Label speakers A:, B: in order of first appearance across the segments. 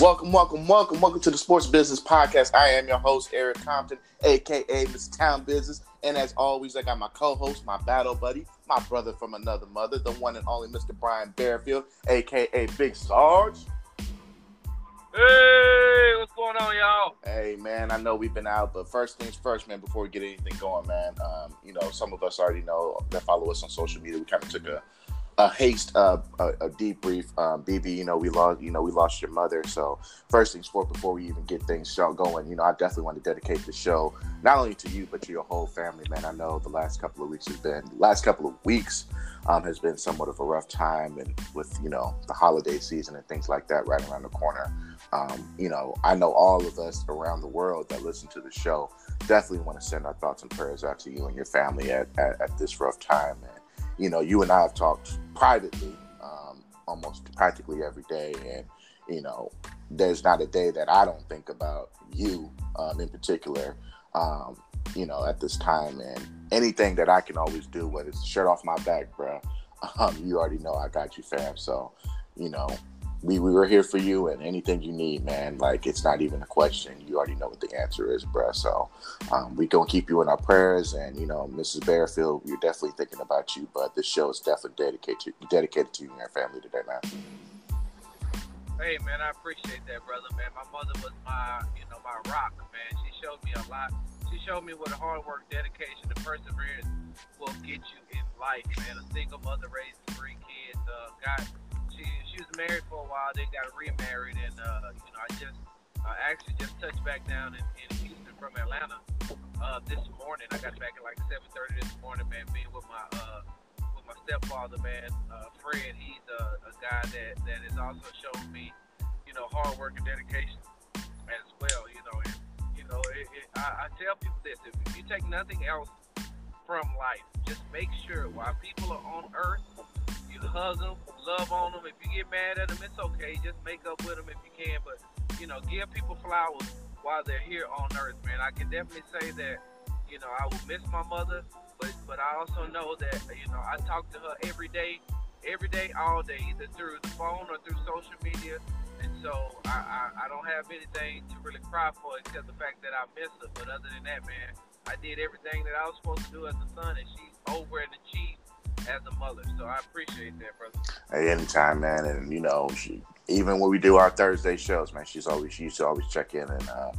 A: Welcome, welcome, welcome, welcome to the Sports Business Podcast. I am your host, Eric Compton, aka Mr. Town Business. And as always, I got my co-host, my battle buddy, my brother from another mother, the one and only Mr. Brian Bearfield, aka Big Sarge.
B: Hey, what's going on, y'all?
A: Hey, man, I know we've been out, but first things first, man. Before we get anything going, man, um, you know, some of us already know that follow us on social media. We kind of took a a haste, uh, a, a debrief. Um, BB, you know, we lost, you know, we lost your mother. So first things first, before we even get things going, you know, I definitely want to dedicate the show not only to you but to your whole family, man. I know the last couple of weeks has been, last couple of weeks um, has been somewhat of a rough time, and with you know the holiday season and things like that right around the corner. Um, you know, I know all of us around the world that listen to the show definitely want to send our thoughts and prayers out to you and your family at, at, at this rough time, man you know, you and I have talked privately um, almost practically every day, and you know, there's not a day that I don't think about you um, in particular. Um, you know, at this time, and anything that I can always do, whether it's shirt off my back, bro. Um, you already know I got you, fam. So, you know, we, we were here for you and anything you need, man. Like it's not even a question. You already know what the answer is, bruh. So um, we gonna keep you in our prayers, and you know, Mrs. Bearfield, we're definitely thinking about you. But this show is definitely dedicated to, dedicated to you and your family today, man.
B: Hey, man, I appreciate that, brother, man. My mother was my, you know, my rock, man. She showed me a lot. She showed me what hard work, dedication, and perseverance will get you in life, man. A single mother raising three kids, uh, got she was married for a while, then got remarried, and uh, you know, I just uh, actually just touched back down in, in Houston from Atlanta uh, this morning. I got back at like 7:30 this morning, man. Being with my uh, with my stepfather, man, uh, Fred. He's a, a guy that that has also shown me, you know, hard work and dedication as well. You know, and you know, it, it, I, I tell people this: if you take nothing else from life, just make sure while people are on Earth you hug them, love on them. If you get mad at them, it's okay. Just make up with them if you can. But you know, give people flowers while they're here on Earth, man. I can definitely say that. You know, I will miss my mother, but but I also mm-hmm. know that you know I talk to her every day, every day, all day, either through the phone or through social media. And so I, I, I don't have anything to really cry for except the fact that I miss her. But other than that, man, I did everything that I was supposed to do as a son, and she's over and achieved as a mother. So I appreciate that, brother. Hey,
A: anytime, man. And you know, she, even when we do our Thursday shows, man, she's always she used to always check in and uh,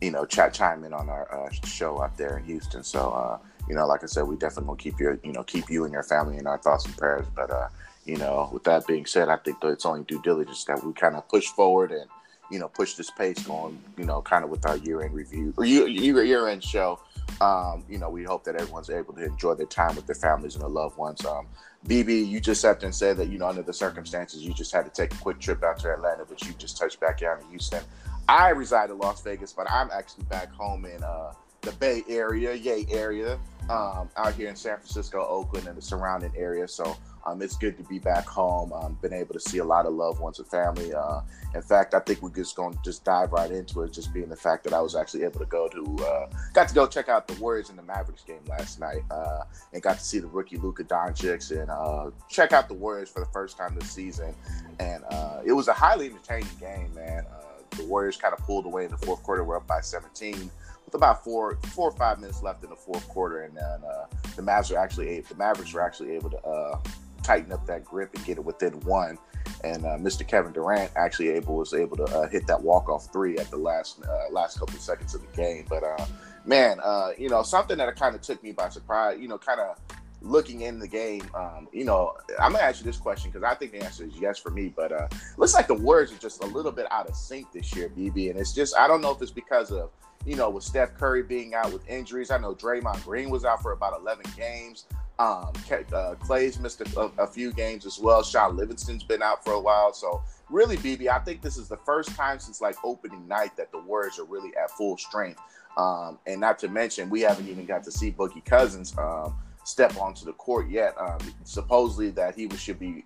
A: you know chat chime in on our uh, show out there in Houston. So uh, you know, like I said, we definitely keep your you know keep you and your family in our thoughts and prayers. But uh, you know, with that being said, I think that it's only due diligence that we kind of push forward and you know push this pace going. You know, kind of with our year end review or year year end show um, you know, we hope that everyone's able to enjoy their time with their families and their loved ones. Um, BB, you just there and said that, you know, under the circumstances, you just had to take a quick trip out to Atlanta, but you just touched back down in Houston. I reside in Las Vegas, but I'm actually back home in uh, the Bay Area, yay area, um, out here in San Francisco, Oakland, and the surrounding area. So um, it's good to be back home. Um, been able to see a lot of loved ones and family. Uh, in fact, I think we're just going to just dive right into it, just being the fact that I was actually able to go to, uh, got to go check out the Warriors and the Mavericks game last night, uh, and got to see the rookie Luka Doncic and uh, check out the Warriors for the first time this season. And uh, it was a highly entertaining game, man. Uh, the Warriors kind of pulled away in the fourth quarter. We're up by 17 with about four, four or five minutes left in the fourth quarter, and then uh, the Mavs were actually the Mavericks were actually able to uh, tighten up that grip and get it within one. And uh, Mr. Kevin Durant actually able was able to uh, hit that walk off three at the last uh, last couple of seconds of the game. But uh, man, uh, you know something that kind of took me by surprise. You know, kind of looking in the game. Um, you know, I'm gonna ask you this question because I think the answer is yes for me. But uh, looks like the words are just a little bit out of sync this year, BB. And it's just I don't know if it's because of you know with Steph Curry being out with injuries. I know Draymond Green was out for about 11 games. Um, uh, Klay's missed a, a, few games as well. Shaun Livingston's been out for a while. So really, BB, I think this is the first time since like opening night that the Warriors are really at full strength. Um, and not to mention, we haven't even got to see Boogie Cousins. Um, step onto the court yet. Um, supposedly that he should be.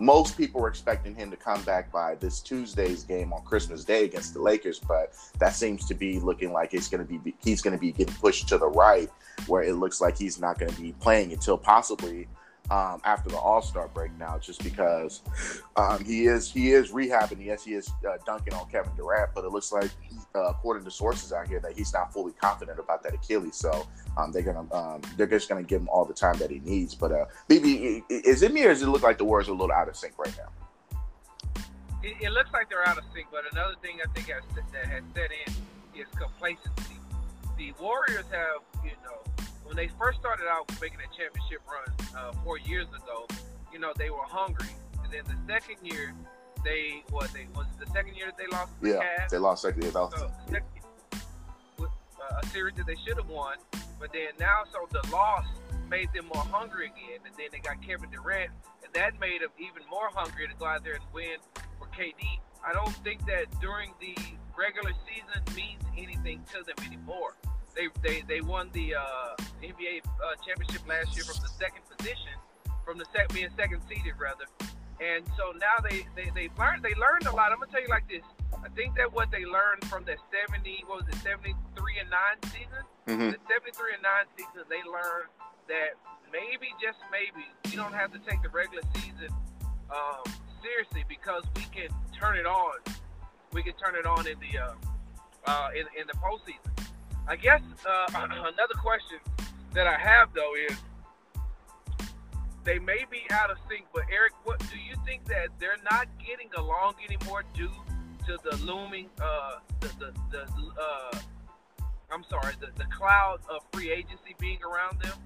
A: Most people were expecting him to come back by this Tuesday's game on Christmas Day against the Lakers, but that seems to be looking like it's going to be he's going to be getting pushed to the right, where it looks like he's not going to be playing until possibly um, after the All Star break now, just because um, he is he is rehabbing. Yes, he is uh, dunking on Kevin Durant, but it looks like, uh, according to sources out here, that he's not fully confident about that Achilles. So um, they're gonna um, they're just gonna give him all the time that he needs. But uh, BB, is it me or does it look like the Warriors are a little out of sync right now?
B: It, it looks like they're out of sync, but another thing I think has, that has set in is complacency. The Warriors have, you know, when they first started out making a championship run uh, four years ago, you know, they were hungry. And then the second year, they what they was the second year that they lost.
A: The
B: yeah, Cavs.
A: they lost second year. So,
B: second, with, uh, a series that they should have won, but then now, so the loss made them more hungry again, and then they got Kevin Durant, and that made them even more hungry to go out there and win for KD. I don't think that during the regular season means anything to them anymore. They they, they won the uh, NBA uh, championship last year from the second position, from the sec- being second seeded rather. And so now they, they, they learned they learned a lot. I'm gonna tell you like this. I think that what they learned from the 70 what was it 73 and 9 season, mm-hmm. the 73 and 9 season, they learned that maybe just maybe we don't have to take the regular season um, seriously because we can turn it on. We can turn it on in the uh, uh, in, in the postseason. I guess uh, another question that I have though is they may be out of sync, but Eric, what do you think that they're not getting along anymore due to the looming, uh, the the, the uh, I'm sorry, the, the cloud of free agency being around them?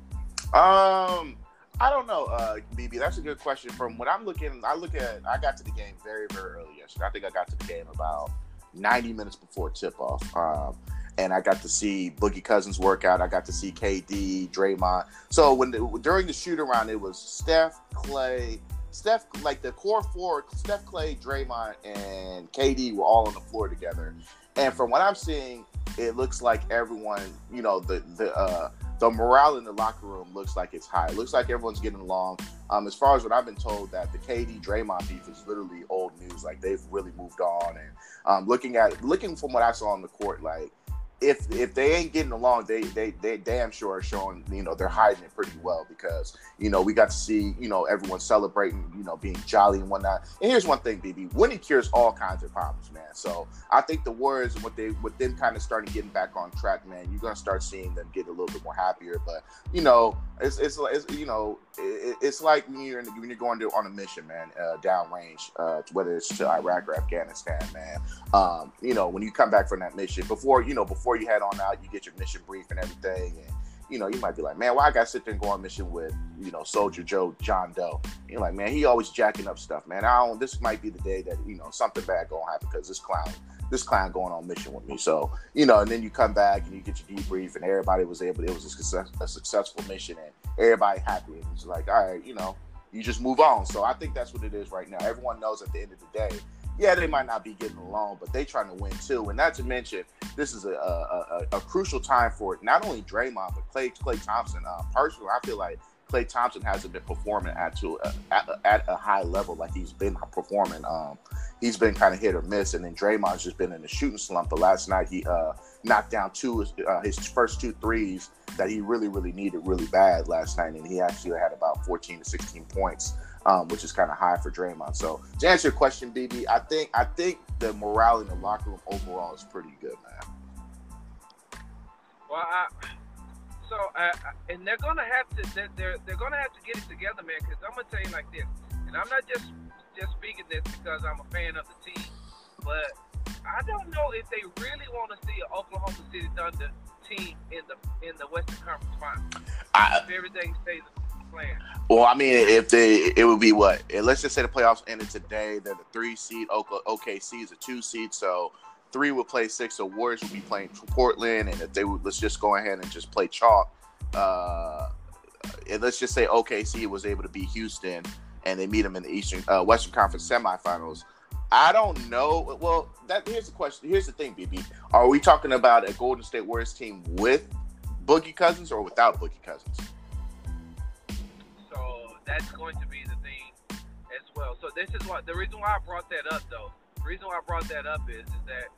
A: Um, I don't know, uh, BB. That's a good question. From what I'm looking, I look at, I got to the game very, very early yesterday. I think I got to the game about 90 minutes before tip off. Um, and I got to see Boogie Cousins workout. I got to see KD, Draymond. So when the, during the shoot around, it was Steph, Klay, Steph, like the core four, Steph, Klay, Draymond, and KD were all on the floor together. And from what I'm seeing, it looks like everyone, you know, the the uh, the morale in the locker room looks like it's high. It looks like everyone's getting along. Um, as far as what I've been told, that the KD Draymond beef is literally old news. Like they've really moved on. And um, looking at looking from what I saw on the court, like if if they ain't getting along, they they they damn sure are showing you know they're hiding it pretty well because you know we got to see you know everyone celebrating you know being jolly and whatnot. And here's one thing, BB, winning cures all kinds of problems, man. So I think the Warriors and what they with them kind of starting getting back on track, man, you're gonna start seeing them get a little bit more happier. But you know it's it's, it's you know it, it's like when you're the, when you're going to on a mission, man, uh, downrange, uh, whether it's to Iraq or Afghanistan, man. Um, you know when you come back from that mission before you know before you head on out, you get your mission brief and everything, and you know, you might be like, man, why I got to sit there and go on mission with, you know, Soldier Joe, John Doe? You're like, man, he always jacking up stuff, man. I don't. This might be the day that you know something bad gonna happen because this clown, this client going on mission with me. So you know, and then you come back and you get your debrief, and everybody was able. It was a, success, a successful mission, and everybody happy. And it's like, all right, you know, you just move on. So I think that's what it is right now. Everyone knows at the end of the day yeah, they might not be getting along, but they trying to win too. And not to mention, this is a, a, a, a crucial time for not only Draymond but Clay Klay Thompson. Uh, personally, I feel like Klay Thompson hasn't been performing at to uh, at, at, a high level like he's been performing. Um, he's been kind of hit or miss, and then Draymond's just been in a shooting slump. But last night he uh, knocked down two uh, his first two threes that he really really needed really bad last night, and he actually had about 14 to 16 points um, which is kind of high for Draymond. So to answer your question, BB, I think I think the morale in the locker room overall is pretty good, man.
B: Well, I, so I, and they're gonna have to they're they're gonna have to get it together, man. Because I'm gonna tell you like this, and I'm not just just speaking this because I'm a fan of the team, but I don't know if they really want to see an Oklahoma City Thunder team in the in the Western Conference Finals. I, if everything stays plan.
A: well, I mean, if they, it would be what? Let's just say the playoffs ended today. They're the three seed. OKC is a two seed, so three would play six. So Warriors would be playing Portland, and if they would, let's just go ahead and just play chalk. Uh, and let's just say OKC was able to beat Houston, and they meet them in the Eastern uh, Western Conference semifinals. I don't know. Well, that here's the question. Here's the thing, BB. Are we talking about a Golden State Warriors team with Boogie Cousins or without Boogie Cousins?
B: So that's going to be the thing as well. So this is what the reason why I brought that up, though. The reason why I brought that up is, is that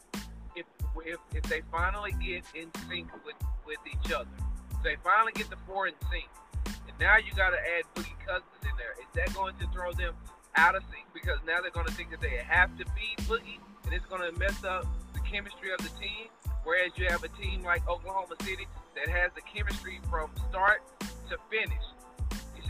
B: if, if if they finally get in sync with with each other, if they finally get the four in sync, and now you got to add Boogie Cousins in there. Is that going to throw them out of sync? Because now they're going to think that they have to be Boogie, and it's going to mess up the chemistry of the team. Whereas you have a team like Oklahoma City that has the chemistry from start to finish.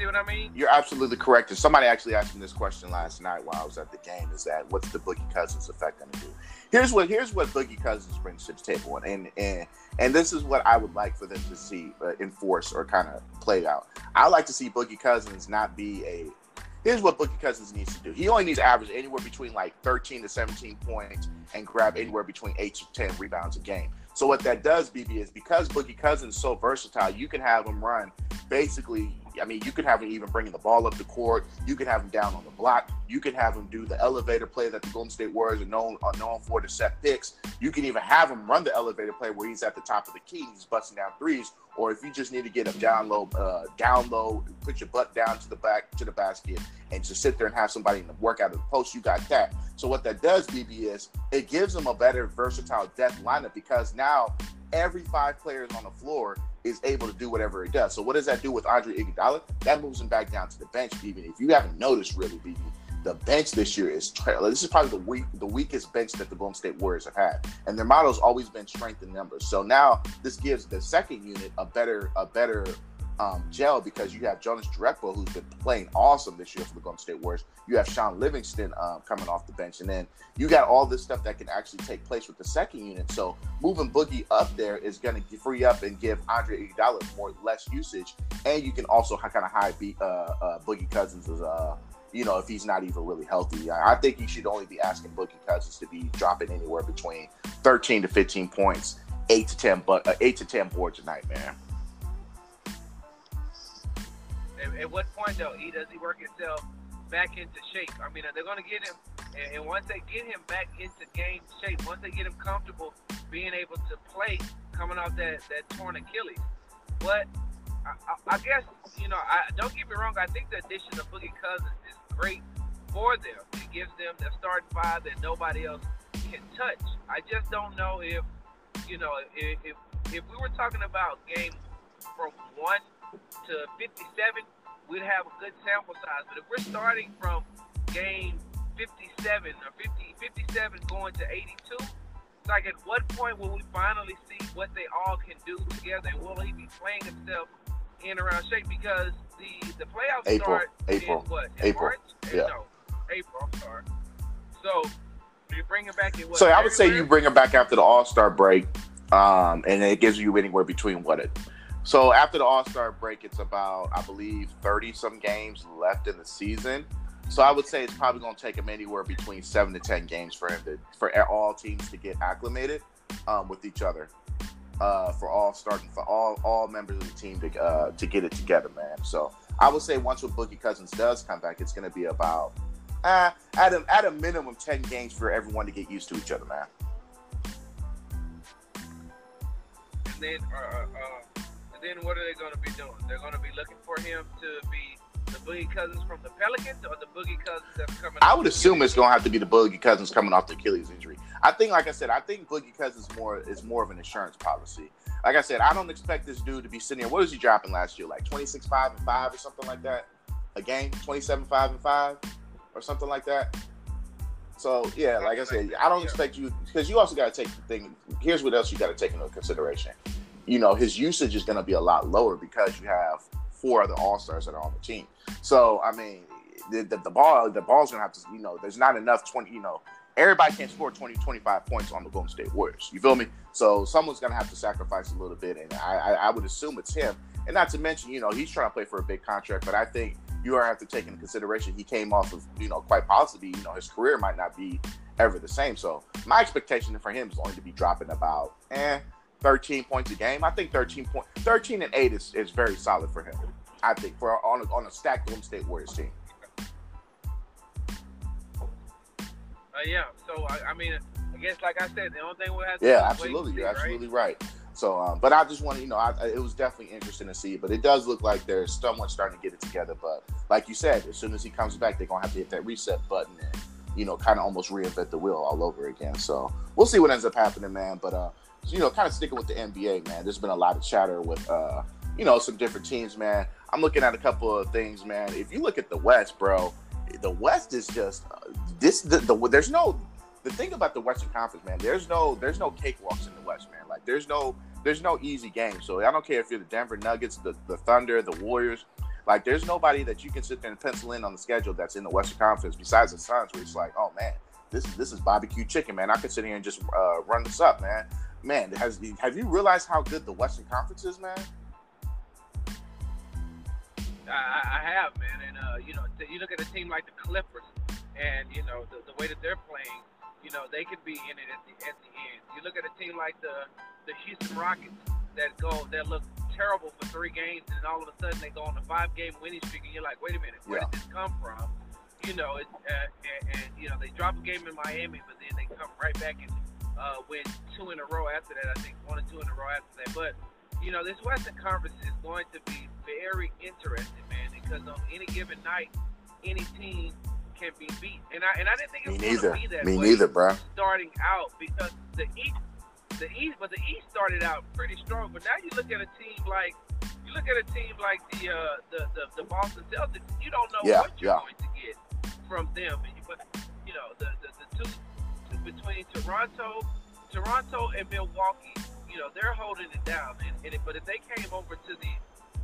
B: See what I mean?
A: You're absolutely correct. And somebody actually asked me this question last night while I was at the game: Is that what's the Boogie Cousins effect going to do? Here's what here's what Boogie Cousins brings to the table, and and and this is what I would like for them to see uh, enforce or kind of play out. I like to see Boogie Cousins not be a here's what Boogie Cousins needs to do. He only needs to average anywhere between like 13 to 17 points and grab anywhere between 8 to 10 rebounds a game. So what that does, BB, is because Boogie Cousins is so versatile, you can have him run basically. I mean, you can have him even bringing the ball up the court. You can have him down on the block. You can have him do the elevator play that the Golden State Warriors are known are known for to set picks. You can even have him run the elevator play where he's at the top of the key, he's busting down threes. Or if you just need to get a download, uh, down low, put your butt down to the back to the basket, and just sit there and have somebody work out of the post, you got that. So what that does, BB, is it gives them a better versatile depth lineup because now every five players on the floor is able to do whatever it does. So what does that do with Andre Iguodala? That moves him back down to the bench, BB. If you haven't noticed, really, BB, the bench this year is this is probably the weak the weakest bench that the Golden State Warriors have had, and their motto's always been strength in numbers. So now this gives the second unit a better a better um, gel because you have Jonas Jerebko, who's been playing awesome this year for the Golden State Warriors. You have Shaun Livingston um, coming off the bench, and then you got all this stuff that can actually take place with the second unit. So moving Boogie up there is going to free up and give Andre Iguodala more less usage, and you can also kind of hide beat, uh, uh, Boogie Cousins as uh, you know, if he's not even really healthy. I, think you should only be asking Boogie Cousins to be dropping anywhere between 13 to 15 points, eight to 10, but uh, eight to 10 boards a night, man.
B: At, at what point though, he does he work himself back into shape? I mean, they're going to get him, and, once they get him back into game shape, once they get him comfortable being able to play, coming off that that torn Achilles, what I, I, I guess you know, I don't get me wrong. I think the addition of Boogie Cousins is great for them. It gives them the starting five that nobody else can touch. I just don't know if you know if if, if we were talking about game from one to 57, we'd have a good sample size. But if we're starting from game 57 or 50, 57 going to 82, it's like at what point will we finally see what they all can do together? And will he be playing himself in around shape? Because the the playoffs
A: April,
B: start
A: April,
B: in what? In
A: April.
B: March?
A: Yeah.
B: No, April. I'm sorry. So you bring him back in what?
A: So I would say you bring him back after the All Star break, um, and it gives you anywhere between what it. So after the All Star break, it's about I believe thirty some games left in the season. So I would say it's probably going to take him anywhere between seven to ten games for him to for all teams to get acclimated um, with each other. Uh, for all starting for all all members of the team to uh, to get it together, man. So I would say once when Boogie Cousins does come back, it's going to be about uh, at a at a minimum ten games for everyone to get used to each other, man.
B: And then, uh, uh, and then what are they going to be doing? They're going to be looking for him to be the Boogie Cousins from the Pelicans or the Boogie Cousins that's coming.
A: I would assume it's going to have to be the Boogie Cousins coming off the Achilles injury. I think, like I said, I think Boogie Cousins more is more of an insurance policy. Like I said, I don't expect this dude to be sitting here. What was he dropping last year? Like 26, 5, and 5 or something like that? A game? 27, 5, and 5 or something like that? So, yeah, like I said, I don't expect you, because you also got to take the thing. Here's what else you got to take into consideration. You know, his usage is going to be a lot lower because you have four other All Stars that are on the team. So, I mean, the, the, the ball, the ball's to have to, you know, there's not enough 20, you know, everybody can't score 20, 25 points on the Golden State Warriors. You feel me? So someone's going to have to sacrifice a little bit, and I, I, I would assume it's him. And not to mention, you know, he's trying to play for a big contract, but I think you are have to take into consideration he came off of, you know, quite possibly, you know, his career might not be ever the same. So my expectation for him is only to be dropping about eh 13 points a game. I think 13 point 13 and 8 is, is very solid for him. I think for on a, on a stacked Golden State Warriors team.
B: Uh, yeah. So I, I mean, I guess like I said, the only thing we'll have to
A: Yeah,
B: do is wait
A: absolutely. You're
B: see,
A: absolutely right. So, um, but I just want to, you know, I, it was definitely interesting to see. But it does look like there's someone starting to get it together. But like you said, as soon as he comes back, they're gonna have to hit that reset button and, you know, kind of almost reinvent the wheel all over again. So we'll see what ends up happening, man. But uh, you know, kind of sticking with the NBA, man. There's been a lot of chatter with uh, you know, some different teams, man. I'm looking at a couple of things, man. If you look at the West, bro, the West is just uh, this. The, the there's no the thing about the Western Conference, man. There's no there's no cakewalks in the West, man. Like there's no there's no easy game. So I don't care if you're the Denver Nuggets, the, the Thunder, the Warriors. Like there's nobody that you can sit there and pencil in on the schedule that's in the Western Conference besides the Suns, where it's like, oh man, this is this is barbecue chicken, man. I could sit here and just uh, run this up, man. Man, has have you realized how good the Western Conference is, man?
B: I, I have, man, and uh, you know, you look at a team like the Clippers, and you know the, the way that they're playing, you know, they could be in it at the at the end. You look at a team like the the Houston Rockets that go that look terrible for three games, and all of a sudden they go on a five game winning streak, and you're like, wait a minute, where yeah. did this come from? You know, it, uh, and, and you know they drop a game in Miami, but then they come right back and uh, win two in a row after that. I think one or two in a row after that, but you know, this Western Conference is going to be very interesting, man, because on any given night, any team can be beat. And I and I didn't think it was going to be that
A: Me
B: way
A: neither, bro.
B: Starting out because the East, the East, but the East started out pretty strong. But now you look at a team like you look at a team like the uh, the, the, the Boston Celtics. You don't know
A: yeah,
B: what you're
A: yeah.
B: going to get from them. But you know the the, the two between Toronto, Toronto and Milwaukee you know, they're holding it down. And, and it, but if they came over to the,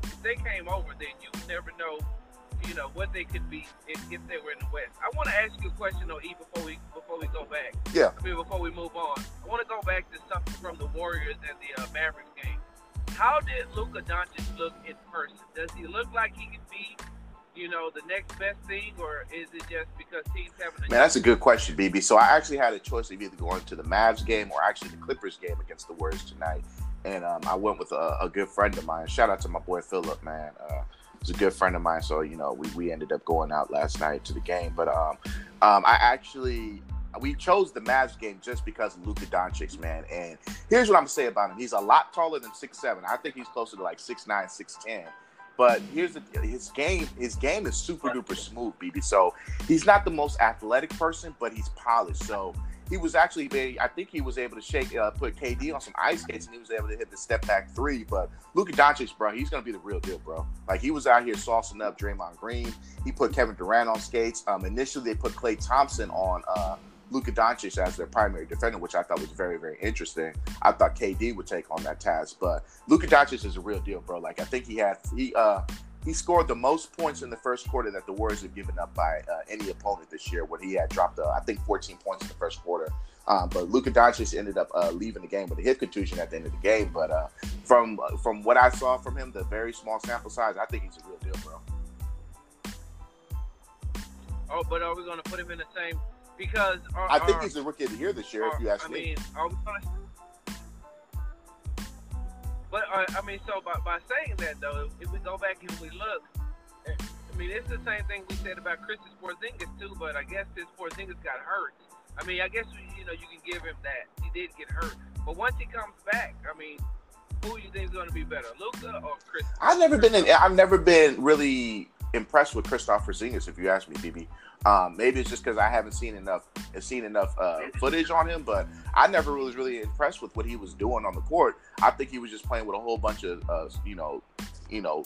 B: if they came over, then you would never know, you know, what they could be if, if they were in the West. I want to ask you a question though, E, before we before we go back.
A: Yeah.
B: I mean, before we move on, I want to go back to something from the Warriors and the uh, Mavericks game. How did Luka Doncic look in person? Does he look like he could be you know, the next best thing, or is it just because teams having a
A: Man, that's a good question, BB. So I actually had a choice of either going to the Mavs game or actually the Clippers game against the Warriors tonight. And um, I went with a, a, good friend of mine. Shout out to my boy Philip, man. Uh, he's a good friend of mine. So, you know, we, we ended up going out last night to the game. But um, um, I actually we chose the Mavs game just because of Luka Doncic, man. And here's what I'm gonna say about him: he's a lot taller than six seven. I think he's closer to like six nine, six ten. But here's the, his game. His game is super duper smooth, BB. So he's not the most athletic person, but he's polished. So he was actually. I think he was able to shake, uh, put KD on some ice skates, and he was able to hit the step back three. But Luka Doncic, bro, he's gonna be the real deal, bro. Like he was out here saucing up Draymond Green. He put Kevin Durant on skates. Um, initially they put Klay Thompson on. Uh, Luka Doncic as their primary defender, which I thought was very, very interesting. I thought KD would take on that task, but Luka Doncic is a real deal, bro. Like I think he had he uh he scored the most points in the first quarter that the Warriors have given up by uh, any opponent this year. When he had dropped, uh, I think, 14 points in the first quarter. Um, but Luka Doncic ended up uh, leaving the game with a hip contusion at the end of the game. But uh, from from what I saw from him, the very small sample size, I think he's a real deal, bro.
B: Oh, but are we going to put him in the same because our,
A: I think
B: our,
A: he's the rookie of the year this year.
B: Our,
A: if you ask
B: I
A: me.
B: mean, are we gonna, but uh, I mean, so by, by saying that though, if we go back and we look, eh, I mean, it's the same thing we said about Kristaps Porzingis too. But I guess this Porzingis got hurt. I mean, I guess you know you can give him that he did get hurt, but once he comes back, I mean, who do you think is going to be better, Luka or Chris?
A: I've never been in, I've never been really impressed with Kristaps Porzingis, if you ask me, BB. Um, maybe it's just because I haven't seen enough seen enough uh, footage on him, but I never was really impressed with what he was doing on the court. I think he was just playing with a whole bunch of uh, you know, you know,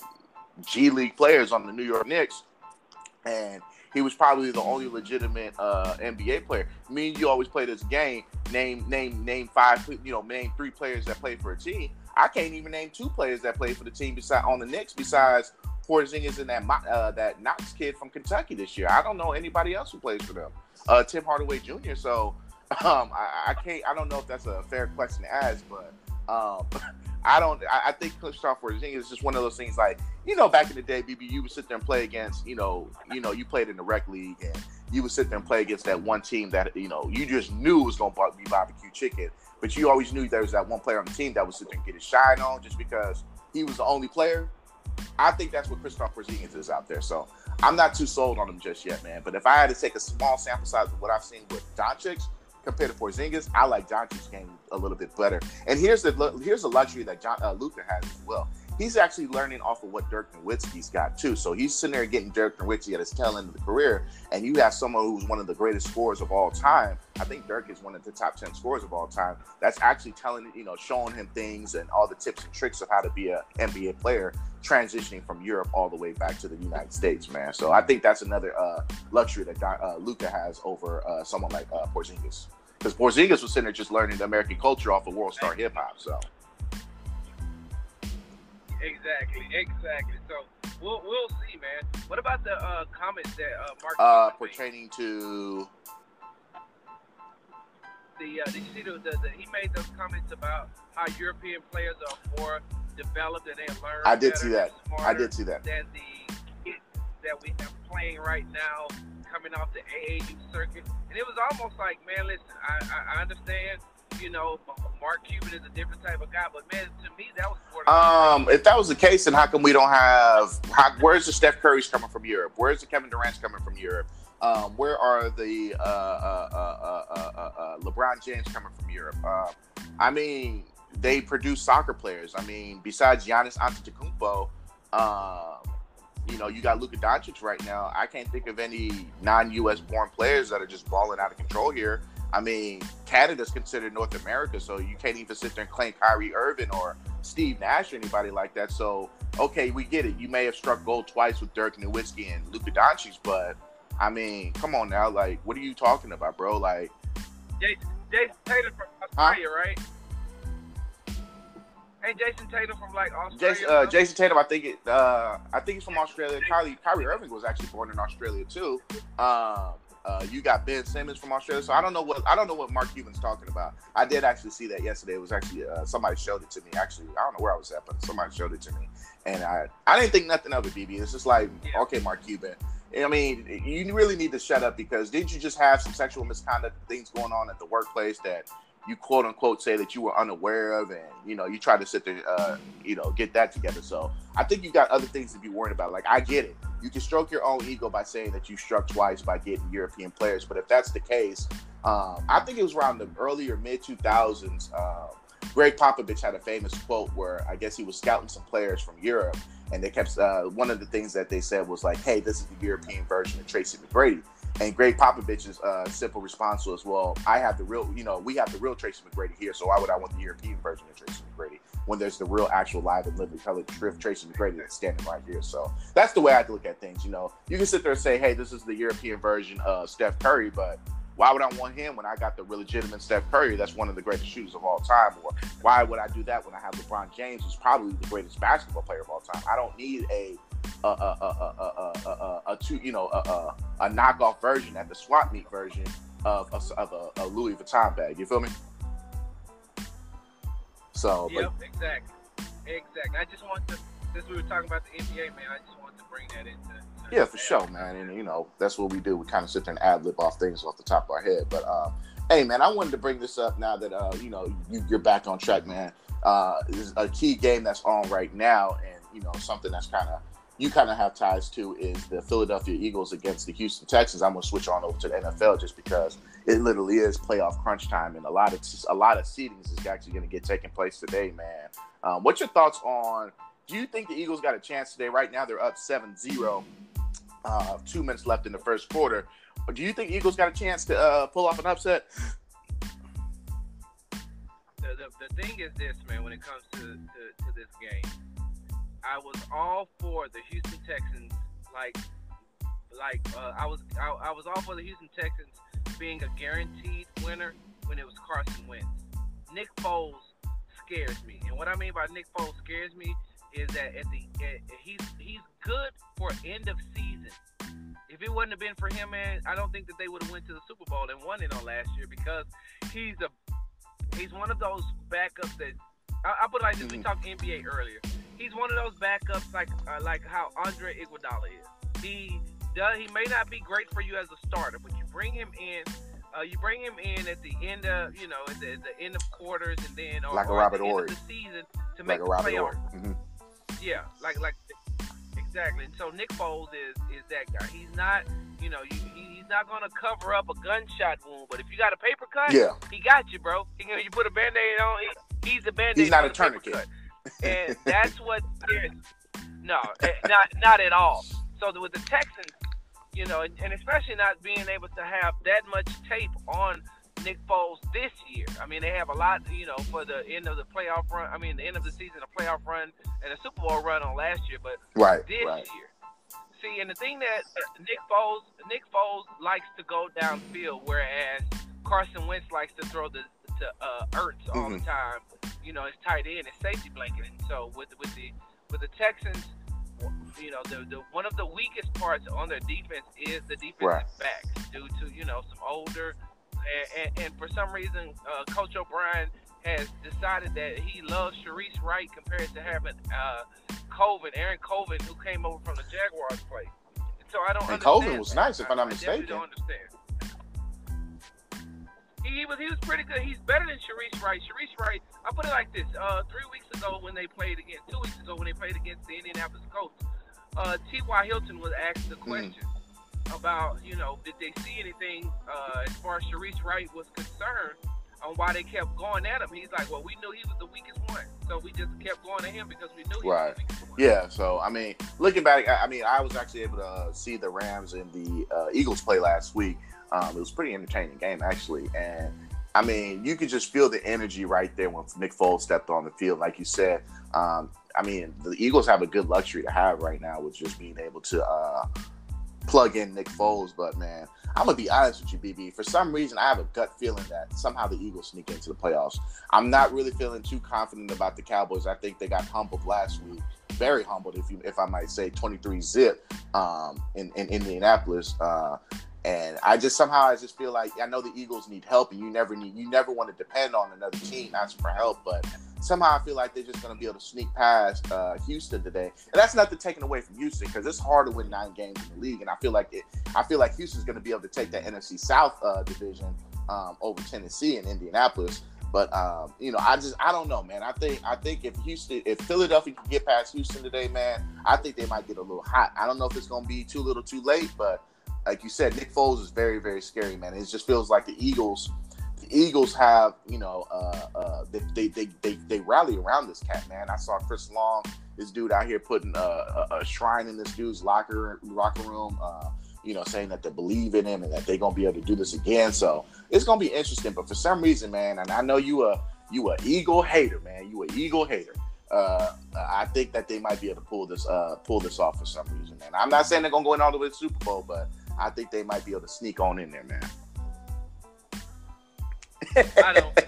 A: G League players on the New York Knicks, and he was probably the only legitimate uh, NBA player. Me and you always play this game. Name name name five. You know, name three players that play for a team. I can't even name two players that play for the team beside on the Knicks besides Porzingis and that uh, that Knox kid from Kentucky this year. I don't know anybody else who plays for them. Uh, Tim Hardaway Jr. So um, I, I, can't. I don't know if that's a fair question to ask, but um, I don't. I, I think Kristaps Porzingis is just one of those things. Like you know, back in the day, BB, you would sit there and play against. You know, you know, you played in the rec league, and you would sit there and play against that one team that you know you just knew was going to be barbecue chicken. But you always knew there was that one player on the team that would sit there and get his shine on just because he was the only player. I think that's what Kristaps Porzingis is out there. So I'm not too sold on him just yet, man. But if I had to take a small sample size of what I've seen with Doncic, compared to Porzingis, I like Doncic's game a little bit better. And here's the here's the luxury that John, uh, Luka has as well. He's actually learning off of what Dirk Nowitzki's got too. So he's sitting there getting Dirk Nowitzki at his tail end of the career, and you have someone who's one of the greatest scorers of all time. I think Dirk is one of the top ten scorers of all time. That's actually telling you know showing him things and all the tips and tricks of how to be an NBA player transitioning from Europe all the way back to the United States, man. So I think that's another uh, luxury that uh, Luka has over uh, someone like uh, Porzingis, because Porzingis was sitting there just learning the American culture off of World Star Hip Hop. So
B: exactly, exactly. So we'll we'll see, man. What about the uh, comments that uh, Mark
A: uh, pertaining to
B: the? Uh, did you see the, the, the, he made those comments about how European players are more developed and they learn.
A: I did see that. I did see that.
B: Than the that we have playing right now, coming off the AAU circuit, and it was almost like, man, listen, I, I, I understand. You know, Mark Cuban is a different type of guy, but man, to me, that was.
A: Um, if that was the case, then how come we don't have? How, where's the Steph Curry's coming from Europe? Where's the Kevin Durant's coming from Europe? Um, where are the uh, uh, uh, uh LeBron James coming from Europe? I mean, they produce soccer players. I mean, besides Giannis Antetokounmpo, um, you know, you got Luka Doncic right now. I can't think of any non-U.S. born players that are just balling out of control here. I mean, Canada's considered North America, so you can't even sit there and claim Kyrie Irving or Steve Nash or anybody like that. So, okay, we get it. You may have struck gold twice with Dirk Nowitzki and Luka Doncic, but I mean, come on now, like, what are you talking about, bro? Like,
B: Jayson, Tatum from Australia, huh? right? Hey, Jayson Tatum from like Australia. Jayson, uh,
A: Jayson Tatum, I think it. Uh, I think he's from Australia. Kyrie, Kyrie Irving was actually born in Australia too. Um, uh, you got Ben Simmons from Australia, so I don't know what I don't know what Mark Cuban's talking about. I did actually see that yesterday. It was actually uh, somebody showed it to me. Actually, I don't know where I was at, but somebody showed it to me, and I I didn't think nothing of it. BB, it's just like yeah. okay, Mark Cuban. I mean, you really need to shut up because didn't you just have some sexual misconduct things going on at the workplace that you quote unquote say that you were unaware of and you know you try to sit there uh, you know get that together so i think you got other things to be worried about like i get it you can stroke your own ego by saying that you struck twice by getting european players but if that's the case um, i think it was around the earlier mid 2000s um, Gregg Popovich had a famous quote where I guess he was scouting some players from Europe, and they kept uh, one of the things that they said was like, "Hey, this is the European version of Tracy McGrady." And Gregg Popovich's uh, simple response was, "Well, I have the real, you know, we have the real Tracy McGrady here, so why would I want the European version of Tracy McGrady when there's the real, actual, live and living color Tracy McGrady that's standing right here?" So that's the way I look at things. You know, you can sit there and say, "Hey, this is the European version of Steph Curry," but why would I want him when I got the legitimate Steph Curry? That's one of the greatest shooters of all time. Or why would I do that when I have LeBron James, who's probably the greatest basketball player of all time? I don't need a a, a, a, a, a, two, you know, a, knockoff version at the swap meet version of a Louis Vuitton bag. You feel me? So,
B: yep, but, exactly, exactly. I just want to, since we were talking about the NBA, man, I just want to bring that into.
A: Yeah, for sure, man. And you know, that's what we do. We kind of sit there and ad lib off things off the top of our head. But uh, hey, man, I wanted to bring this up now that uh, you know you, are back on track, man. Uh, is a key game that's on right now, and you know something that's kind of you kind of have ties to is the Philadelphia Eagles against the Houston Texans. I'm gonna switch on over to the NFL just because it literally is playoff crunch time, and a lot of a lot of seedings is actually going to get taking place today, man. Um, what's your thoughts on? Do you think the Eagles got a chance today? Right now, they're up 7-0. Uh, two minutes left in the first quarter. Do you think Eagles got a chance to uh, pull off an upset?
B: The, the, the, thing is this, man. When it comes to, to, to this game, I was all for the Houston Texans. Like, like uh, I was, I, I, was all for the Houston Texans being a guaranteed winner when it was Carson Wentz. Nick Foles scares me, and what I mean by Nick Foles scares me is that at the at, he's he's good for end of season. If it wouldn't have been for him, man, I don't think that they would have went to the Super Bowl and won it on last year because he's a he's one of those backups that I, I put it like this. Mm-hmm. We talked NBA earlier he's one of those backups like uh, like how Andre Iguodala is. He does he may not be great for you as a starter, but you bring him in. Uh, you bring him in at the end of you know at the, at the end of quarters and then or,
A: like
B: a
A: Robert
B: Horry. the season to make like a Robert playoff. Mm-hmm. Yeah, like like Exactly. And so Nick Foles is is that guy. He's not, you know, you, he's not going to cover up a gunshot wound. But if you got a paper cut,
A: Yeah.
B: he got you, bro. He, you put a band-aid on. He, he's a band-aid.
A: He's not a tourniquet.
B: and that's what. No, eh, not not at all. So with the Texans, you know, and, and especially not being able to have that much tape on Nick Foles this year. I mean, they have a lot, you know, for the end of the playoff run. I mean, the end of the season, a playoff run, and a Super Bowl run on last year. But
A: Right.
B: this
A: Right.
B: year. See, and the thing that Nick Foles, Nick Foles likes to go downfield, whereas Carson Wentz likes to throw the to uh, Ertz all the
A: Mhm.
B: time. You know, his tight end, his safety blanket. And so with with the with the Texans, you know, the, the one of the weakest parts on their defense is the defensive
A: Right.
B: backs due to you know some older, and, and, and for some reason, uh, Coach O'Brien has decided that he loves Shareece Wright compared to having uh, Colvin, Aaron Colvin, who came over from the Jaguars play. So I don't.
A: And
B: understand
A: Colvin was nice, if I'm not
B: I
A: mistaken.
B: Don't understand. He was he was pretty good. He's better than Shareece Wright. Shareece Wright. I put it like this: uh, three weeks ago when they played against, two weeks ago when they played against the Indianapolis Colts, uh, T.Y. Hilton was asked the question about, you know, did they see anything uh, as far as Shareece Wright was concerned on why they kept going at him. He's like, well, we knew he was the weakest one, so we just kept going at him because we knew he
A: Right.
B: was the weakest one.
A: Yeah, so I mean, looking back, I I mean, I was actually able to uh, see the Rams and the uh, Eagles play last week. Um, it was a pretty entertaining game actually, and I mean, you could just feel the energy right there when Nick Foles stepped on the field. Like you said, um, I mean, the Eagles have a good luxury to have right now with just being able to uh, plug in Nick Foles. But man, I'm gonna be honest with you, BB. For some reason, I have a gut feeling that somehow the Eagles sneak into the playoffs. I'm not really feeling too confident about the Cowboys. I think they got humbled last week, very humbled, if you if I might say, 23 zip um, in in Indianapolis. Uh, and I just somehow I just feel like I know the Eagles need help, and you never need you never want to depend on another team asking for help, but somehow I feel like they're just going to be able to sneak past uh, Houston today, and that's nothing taken away from Houston because it's hard to win nine games in the league, and I feel like it. I feel like Houston's going to be able to take that NFC South uh, division um, over Tennessee and Indianapolis. But um, you know, I just I don't know, man. I think I think if Houston, if Philadelphia can get past Houston today, man, I think they might get a little hot. I don't know if it's going to be too little, too late, but like you said, Nick Foles is very, very scary, man. It just feels like the Eagles. Eagles have, you know, uh, uh, they, they, they, they, rally around this cat, man. I saw Chris Long, this dude out here putting a, a, a shrine in this dude's locker locker room, uh, you know, saying that they believe in him and that they're gonna be able to do this again. So it's gonna be interesting. But for some reason, man, and I know you a you a Eagle hater, man. You a Eagle hater. Uh, I think that they might be able to pull this uh, pull this off for some reason, man. I'm not saying they're gonna go in all the way to the Super Bowl, but I think they might be able to sneak on in there, man.
B: I don't.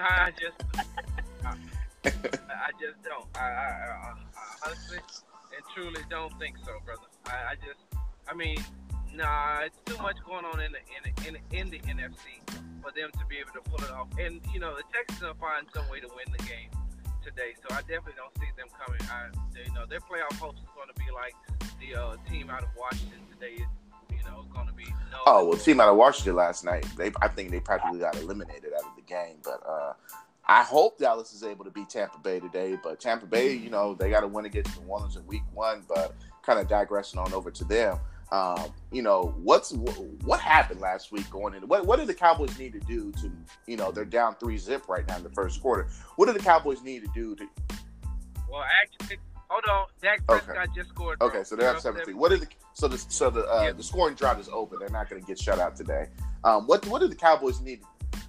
B: I just, I, I just don't. I, I, I, honestly and truly don't think so, brother. I, I just, I mean, nah, it's too much going on in the in the, in the, in the NFC for them to be able to pull it off. And you know, the Texans will find some way to win the game today. So I definitely don't see them coming. I, you know, their playoff hopes is going to be like the uh, team out of Washington today. Is, you know, going to be no.
A: Oh well, team out of Washington last night, they I think they practically got eliminated out of the game. But uh, I hope Dallas is able to beat Tampa Bay today. But Tampa Bay, you know, they got to win against New Orleans in Week One. But kind of digressing on over to them. Um, you know, what's what happened last week going in? What what do the Cowboys need to do to, you know, they're down three zip right now in the first quarter. What do the Cowboys need to do to?
B: Well, actually, hold on. Dak
A: Okay.
B: Just scored. bro.
A: Okay, so they're up
B: up
A: 17. What are the so the so the uh,
B: Yeah.
A: the scoring drought is over. They're not going to get shut out today. Um, what what do the Cowboys need?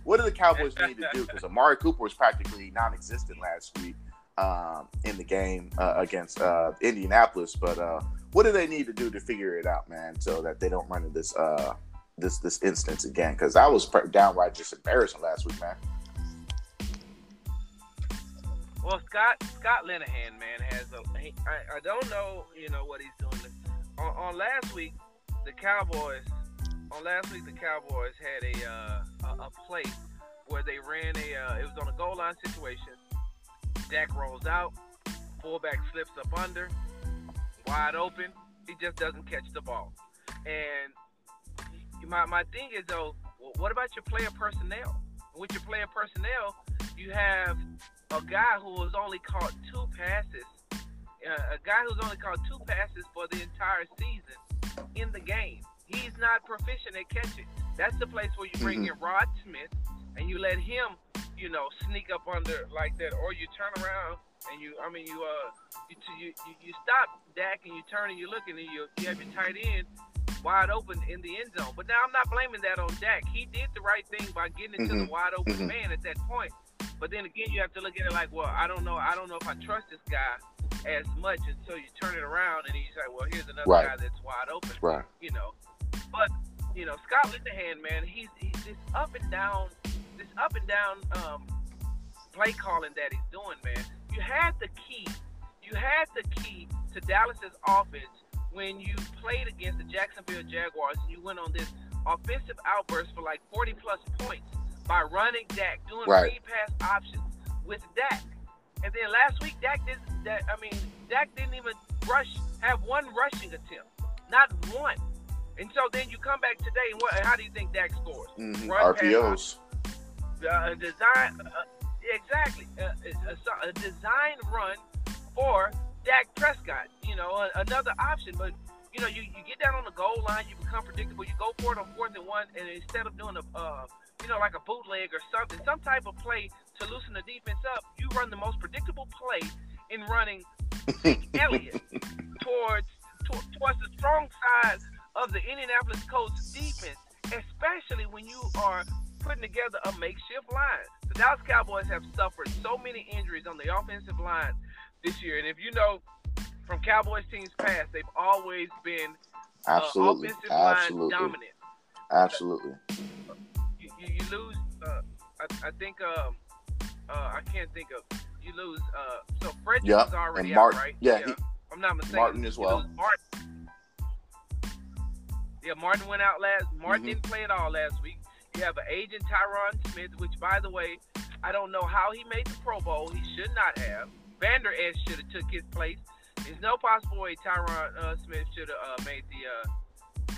A: What do the Cowboys need to do? Because Amari Cooper was practically non-existent last week um, in the game uh, against uh, Indianapolis. But uh, what do they need to do to figure it out, man, so that they don't run into this uh, this this instance again? Because I was downright just embarrassing last week, man.
B: Well, Scott Scott Linehan, man, has a. He, I, I don't know, you know, what he's doing. On, on last week, the Cowboys. On last week, the Cowboys had a uh, a, a play where they ran a. Uh, it was on a goal line situation. Dak rolls out, fullback slips up under, wide open. He just doesn't catch the ball. And my my thing is though, what about your player personnel? With your player personnel, you have a guy who has only caught two passes uh, a guy who's only caught two passes for the entire season in the game. He's not proficient at catching. That's the place where you bring mm-hmm. in Rod Smith and you let him, you know, sneak up under like that, or you turn around and you, I mean, you uh, you you you, you stop Dak and you turn and you look and you you have your tight end wide open in the end zone. But now I'm not blaming that on Dak. He did the right thing by getting into mm-hmm. the wide open mm-hmm. man at that point. But then again, you have to look at it like, well, I don't know, I don't know if I trust this guy as much until you turn it around and he's like, well, here's another right. guy that's wide open.
A: Right.
B: You know, but you know, Scott Linehan, man, he's he's this up and down, this up and down um, play calling that he's doing, man. You had the key, you had the key to Dallas's offense when you played against the Jacksonville Jaguars and you went on this offensive outburst for like 40 plus points by running Dak, doing right. pass options with Dak. And then last week, Dak did that. I mean, Dak didn't even rush, have one rushing attempt, not one. And so then you come back today, and what? How do you think Dak scores?
A: Mm-hmm. RPOs.
B: Uh, design, uh, exactly. Uh, a, a design run for Dak Prescott. You know, another option. But you know, you, you get down on the goal line, you become predictable. You go for it on fourth and one, and instead of doing a uh, you know like a bootleg or something, some type of play to loosen the defense up, you run the most predictable play in running Elliott towards to, towards the strong side of the Indianapolis Colts defense, especially when you are putting together a makeshift line. The Dallas Cowboys have suffered so many injuries on the offensive line this year. And if you know from Cowboys teams past, they've always been
A: uh, absolutely uh, offensive absolutely.
B: line dominant.
A: Absolutely.
B: You, you, lose. Uh, I, I, think. Um, uh, I can't think of. You lose. Uh, so Fred yep. was already and Martin, out, right?
A: Yeah. yeah. He,
B: I'm not mistaken.
A: Martin as well.
B: Martin. Yeah, Martin went out last. Martin mm-hmm. didn't play at all last week. You have an agent Tyron Smith, which, by the way, I don't know how he made the Pro Bowl. He should not have. Vander Esch should have took his place. There's no possible way Tyron uh, Smith should have uh, made the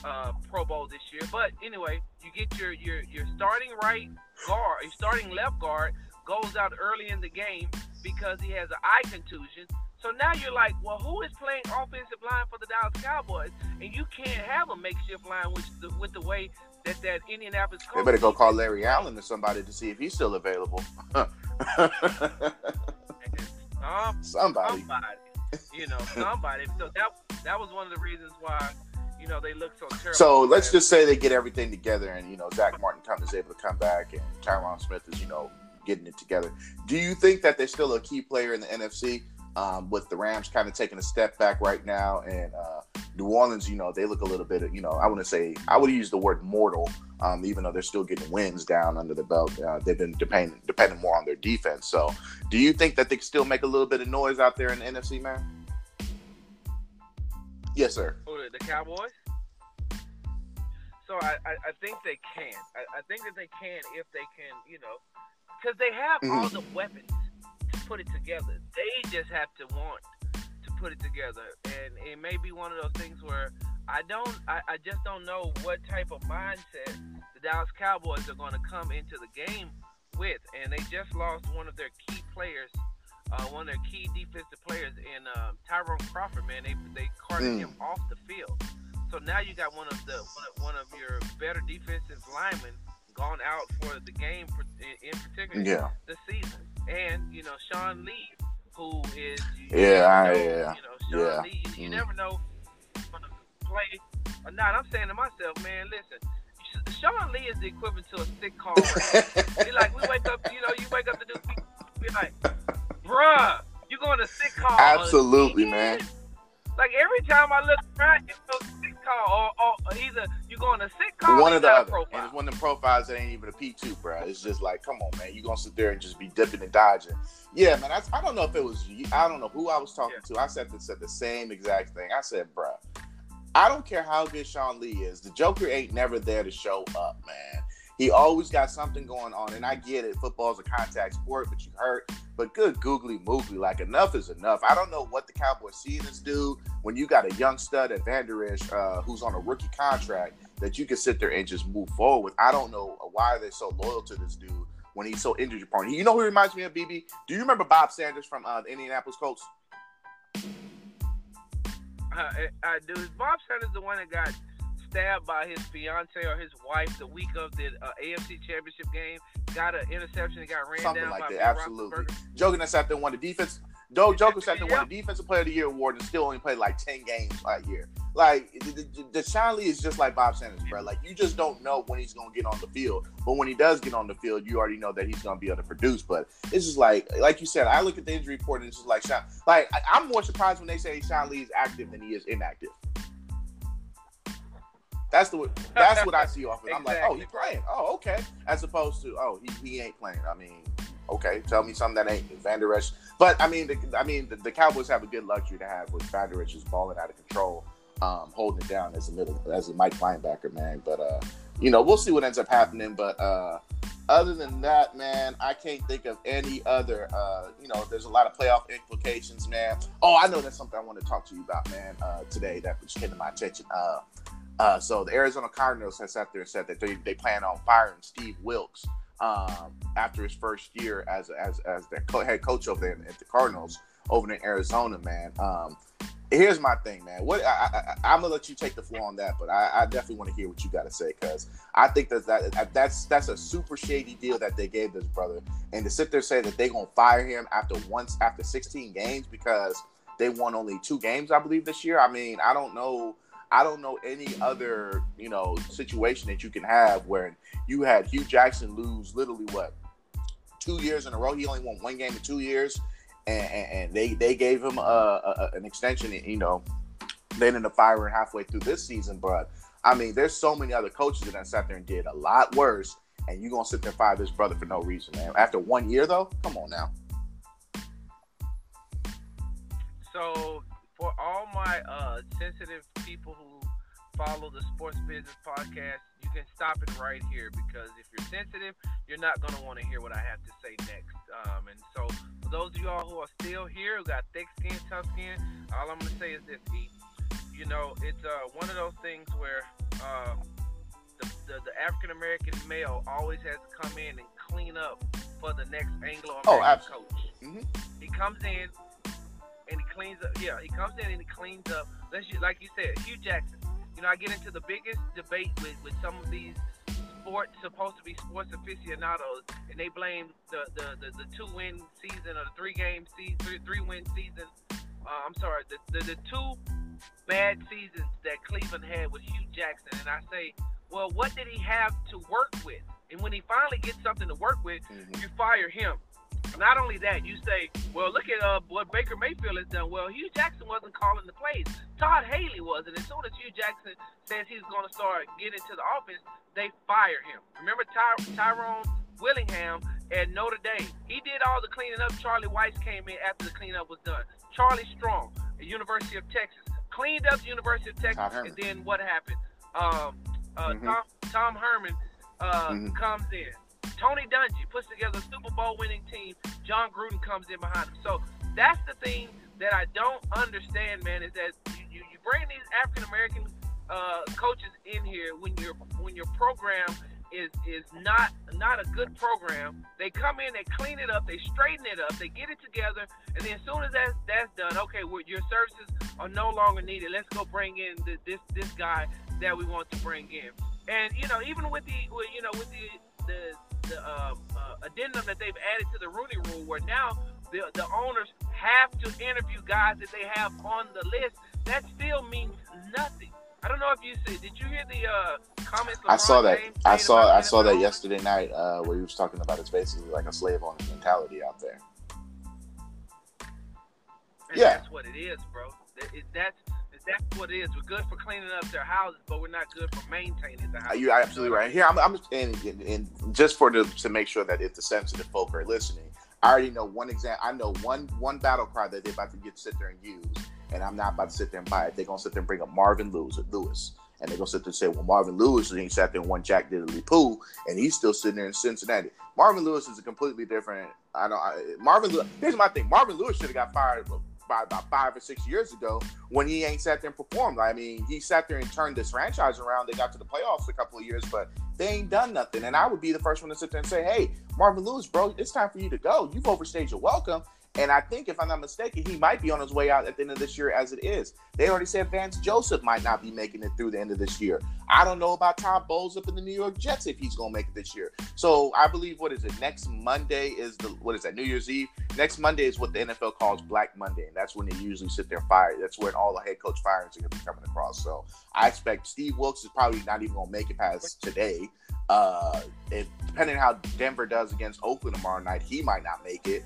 B: uh, uh, Pro Bowl this year. But anyway, you get your your your starting right guard, your starting left guard goes out early in the game because he has an eye contusion. So now you're like, well, who is playing offensive line for the Dallas Cowboys? And you can't have a makeshift line with the, with the way that that Indianapolis.
A: They better go call Larry Allen or somebody to see if he's still available.
B: Um, somebody. somebody. You know, somebody. so that that was one of the reasons why you know they look so terrible.
A: So let's just say they get everything together, and you know Zach Martin is able to come back, and Tyron Smith is you know getting it together. Do you think that they're still a key player in the NFC? Um, with the Rams kind of taking a step back right now, and uh, New Orleans, you know, they look a little bit, you know, I want to say, I would use the word mortal, um, even though they're still getting wins down under the belt. Uh, they've been depending depending more on their defense. So, do you think that they can still make a little bit of noise out there in the NFC, man? Yes, sir.
B: Cowboys. So I, I, I think they can. I, I, think that they can if they can, you know, because they have mm-hmm. all the weapons to put it together. They just have to want to put it together. And it may be one of those things where I don't, I, I just don't know what type of mindset the Dallas Cowboys are going to come into the game with. And they just lost one of their key players, uh, one of their key defensive players in uh, Tyrone Crawford. Man, they they carted mm. him off the field. So now you got one of the one of, one of your better defensive linemen gone out for the game in, in particular
A: yeah.
B: the season. And you know Sean Lee who is
A: yeah,
B: I,
A: yeah,
B: you know, Sean yeah. Lee, you, you mm. never know gonna play or not. I'm saying to myself, man, listen. Sean Lee is the equivalent to a sick call. Be like, we wake up, you know, you wake up to do, be like, bruh, you going to sick call?
A: Absolutely, man.
B: Like every time I look around, it's a sick call, or, or either you going to sick call,
A: one
B: of
A: the other.
B: Profile.
A: And it's one of them profiles that ain't even a P two, bro. It's just like, come on, man, you gonna sit there and just be dipping and dodging. Yeah, man. I, I don't know if it was I don't know who I was talking yeah. to. I said said the same exact thing. I said, bro, I don't care how good Sean Lee is. The Joker ain't never there to show up, man. He always got something going on, and I get it. Football's a contact sport, but you hurt. But good googly moogly, like enough is enough. I don't know what the Cowboys see in this dude when you got a young stud at Vander Esch uh, who's on a rookie contract that you can sit there and just move forward with. I don't know why they're so loyal to this dude when he's so injury prone. You know who reminds me of BB? Do you remember Bob Sanders from uh, the Indianapolis Colts?
B: I, I do. Is Bob Sanders the one that got stabbed by his fiance or his wife the week of the uh, AFC Championship game? Got an interception and got ran
A: Something
B: down
A: like
B: by
A: that.
B: Ben
A: Absolutely. Us out there won the defense. Joe Joker sat there won the defensive player of the year award and still only played like ten games that year. Like the Lee is just like Bob Sanders, bro. Like you just don't know when he's gonna get on the field, but when he does get on the field, you already know that he's gonna be able to produce. But it's just like, like you said, I look at the injury report and it's just like Sean. Like I, I'm more surprised when they say Sean Lee is active than he is inactive. That's the that's what I see off of it. I'm like, oh, he's playing. Oh, okay. As opposed to, oh, he, he ain't playing. I mean, okay, tell me something that ain't Vander Esch. But I mean, the, I mean, the, the Cowboys have a good luxury to have with Vander Esch is balling out of control, um, holding it down as a middle as a Mike linebacker, man. But uh, you know, we'll see what ends up happening. But uh, other than that, man, I can't think of any other. Uh, you know, there's a lot of playoff implications, man. Oh, I know that's something I want to talk to you about, man. Uh, today that just came to my attention. Uh, uh, so the Arizona Cardinals has sat there and said that they, they plan on firing Steve Wilks um, after his first year as as as the co- head coach over there at the Cardinals over in Arizona, man. Um, here's my thing, man. What I, I'm gonna let you take the floor on that, but I, I definitely want to hear what you got to say because I think that, that that's that's a super shady deal that they gave this brother, and to sit there and say that they gonna fire him after once after 16 games because they won only two games, I believe, this year. I mean, I don't know. I don't know any other, you know, situation that you can have where you had Hue Jackson lose literally what two years in a row. He only won one game in two years, and, and, and they they gave him a, a, an extension. You know, they ended up firing halfway through this season. But I mean, there's so many other coaches that I sat there and did a lot worse, and you gonna sit there and fire this brother for no reason, man. After one year, though, come on now.
B: So my uh, sensitive people who follow the Sports Business Podcast, you can stop it right here because if you're sensitive, you're not going to want to hear what I have to say next. Um, and so for those of y'all who are still here, who got thick skin, tough skin, all I'm going to say is this, E. You know, it's uh, one of those things where uh, the, the, the African American male always has to come in and clean up for the next Anglo American
A: Oh,
B: coach.
A: Mhm.
B: He comes in and he cleans up. Yeah, he comes in and he cleans up. Let's like you said, Hue Jackson. You know, I get into the biggest debate with, with some of these sports supposed to be sports aficionados, and they blame the the, the, the two win season or the three game season, three, three win season. Uh, I'm sorry, the, the the two bad seasons that Cleveland had with Hue Jackson, and I say, well, what did he have to work with? And when he finally gets something to work with,
A: Mhm.
B: you fire him. Not only that, you say, well, look at uh, what Baker Mayfield has done. Well, Hue Jackson wasn't calling the plays. Todd Haley was. And as soon as Hue Jackson says he's going to start getting to the offense, they fire him. Remember Ty- Tyrone Willingham at Notre Dame? He did all the cleaning up. Charlie Weis came in after the cleanup was done. Charlie Strong at University of Texas cleaned up the University of Texas. And then what happened? Um, uh,
A: Mhm.
B: Tom, Tom Herman uh,
A: Mhm.
B: comes in. Tony Dungy puts together a Super Bowl winning team. Jon Gruden comes in behind him. So that's the thing that I don't understand, man, is that you, you, you bring these African American uh, coaches in here when your when your program is is not not a good program. They come in, they clean it up, they straighten it up, they get it together, and then as soon as that's that's done, okay, your services are no longer needed. Let's go bring in the, this this guy that we want to bring in. And you know, even with the you know with the the the uh, uh, addendum that they've added to the Rooney Rule, where now the the owners have to interview guys that they have on the list. That still means nothing. I don't know if you see. Did you hear the uh, comments?
A: I saw that. I saw. I saw that yesterday night, uh, where he was talking about it's basically like a slave owner mentality out there.
B: And
A: Yeah.
B: that's what it is, bro. That- it- that's that's what it is. We're good for cleaning up their houses, but we're not good for maintaining the house.
A: You're absolutely right. Here, I'm, I'm and, and, and just for the to make sure that if the sensitive folk are listening, I already know one example. I know one one battle cry that they're about to get sit there and use, and I'm not about to sit there and buy it. They're gonna sit there and bring up Marvin Lewis, Lewis, and they're gonna sit there and say, "Well, Marvin Lewis he sat there and won Jack Diddley Pooh, and he's still sitting there in Cincinnati." Marvin Lewis is a completely different. I don't. I, Marvin. Lewis, here's my thing. Marvin Lewis should have got fired by about five or six years ago when he ain't sat there and performed. I mean, he sat there and turned this franchise around. They got to the playoffs a couple of years, but they ain't done nothing. And I would be the first one to sit there and say, "Hey, Marvin Lewis, bro, it's time for you to go. You've overstayed your welcome." And I think, if I'm not mistaken, he might be on his way out at the end of this year as it is. They already said Vance Joseph might not be making it through the end of this year. I don't know about Todd Bowles up in the New York Jets if he's going to make it this year. So I believe, what is it? Next Monday is the, what is that, New Year's Eve? Next Monday is what the NFL calls Black Monday. And that's when they usually sit there and fire. That's when all the head coach firings are going to be coming across. So I expect Steve Wilks is probably not even going to make it past today. Uh, if, depending on how Denver does against Oakland tomorrow night, he might not make it.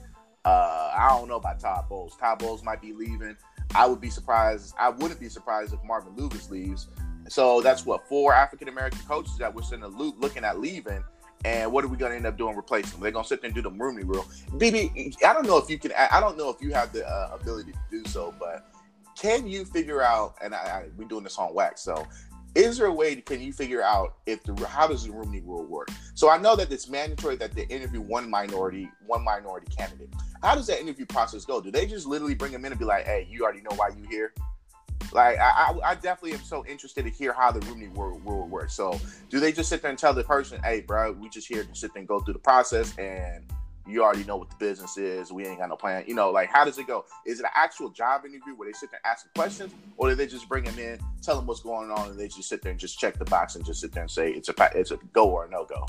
A: Uh, I don't know about Todd Bowles. Todd Bowles might be leaving. I would be surprised. I wouldn't be surprised if Marvin Lucas leaves. So that's what four African American coaches that we're sitting looking at leaving. And what are we going to end up doing replacing them? They're going to sit there and do the Rooney Rule. BB, I don't know if you can. I don't know if you have the uh, ability to do so, but can you figure out? And I, I, we're doing this on wax, so is there a way can you figure out if the how does the Rooney Rule work? So I know that it's mandatory that they interview one minority one minority candidate. How does that interview process go? Do they just literally bring them in and be like, "Hey, you already know why you here"? Like I, I, I definitely am so interested to hear how the Rooney Rule, rule works. So do they just sit there and tell the person, "Hey, bro, we just here to sit there and go through the process and you already know what the business is. We ain't got no plan. You know, like how does it go? Is it an actual job interview where they sit there asking questions, or do they just bring them in, tell them what's going on, and they just sit there and just check the box and just sit there and say it's a it's a go or a no go?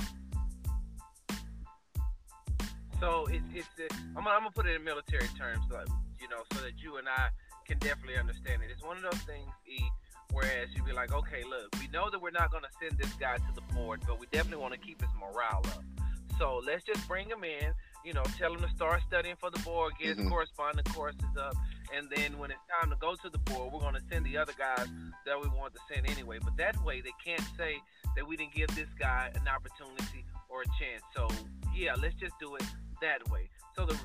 B: So it's it's I'm, gonna, I'm gonna put it in military terms, so, you know, so that you and I can definitely understand it. It's one of those things, E. Whereas you'd be like, okay, look, we know that we're not to send this guy to the board, but we definitely want to keep his morale up. So let's just bring him in you know, tell him to start studying for the board, get mm-hmm. his corresponding courses up, and then when it's time to go to the board, we're going to send the other guys that we want to send anyway. But that way, they can't say that we didn't give this guy an opportunity or a chance. So yeah, let's just do it that way. So the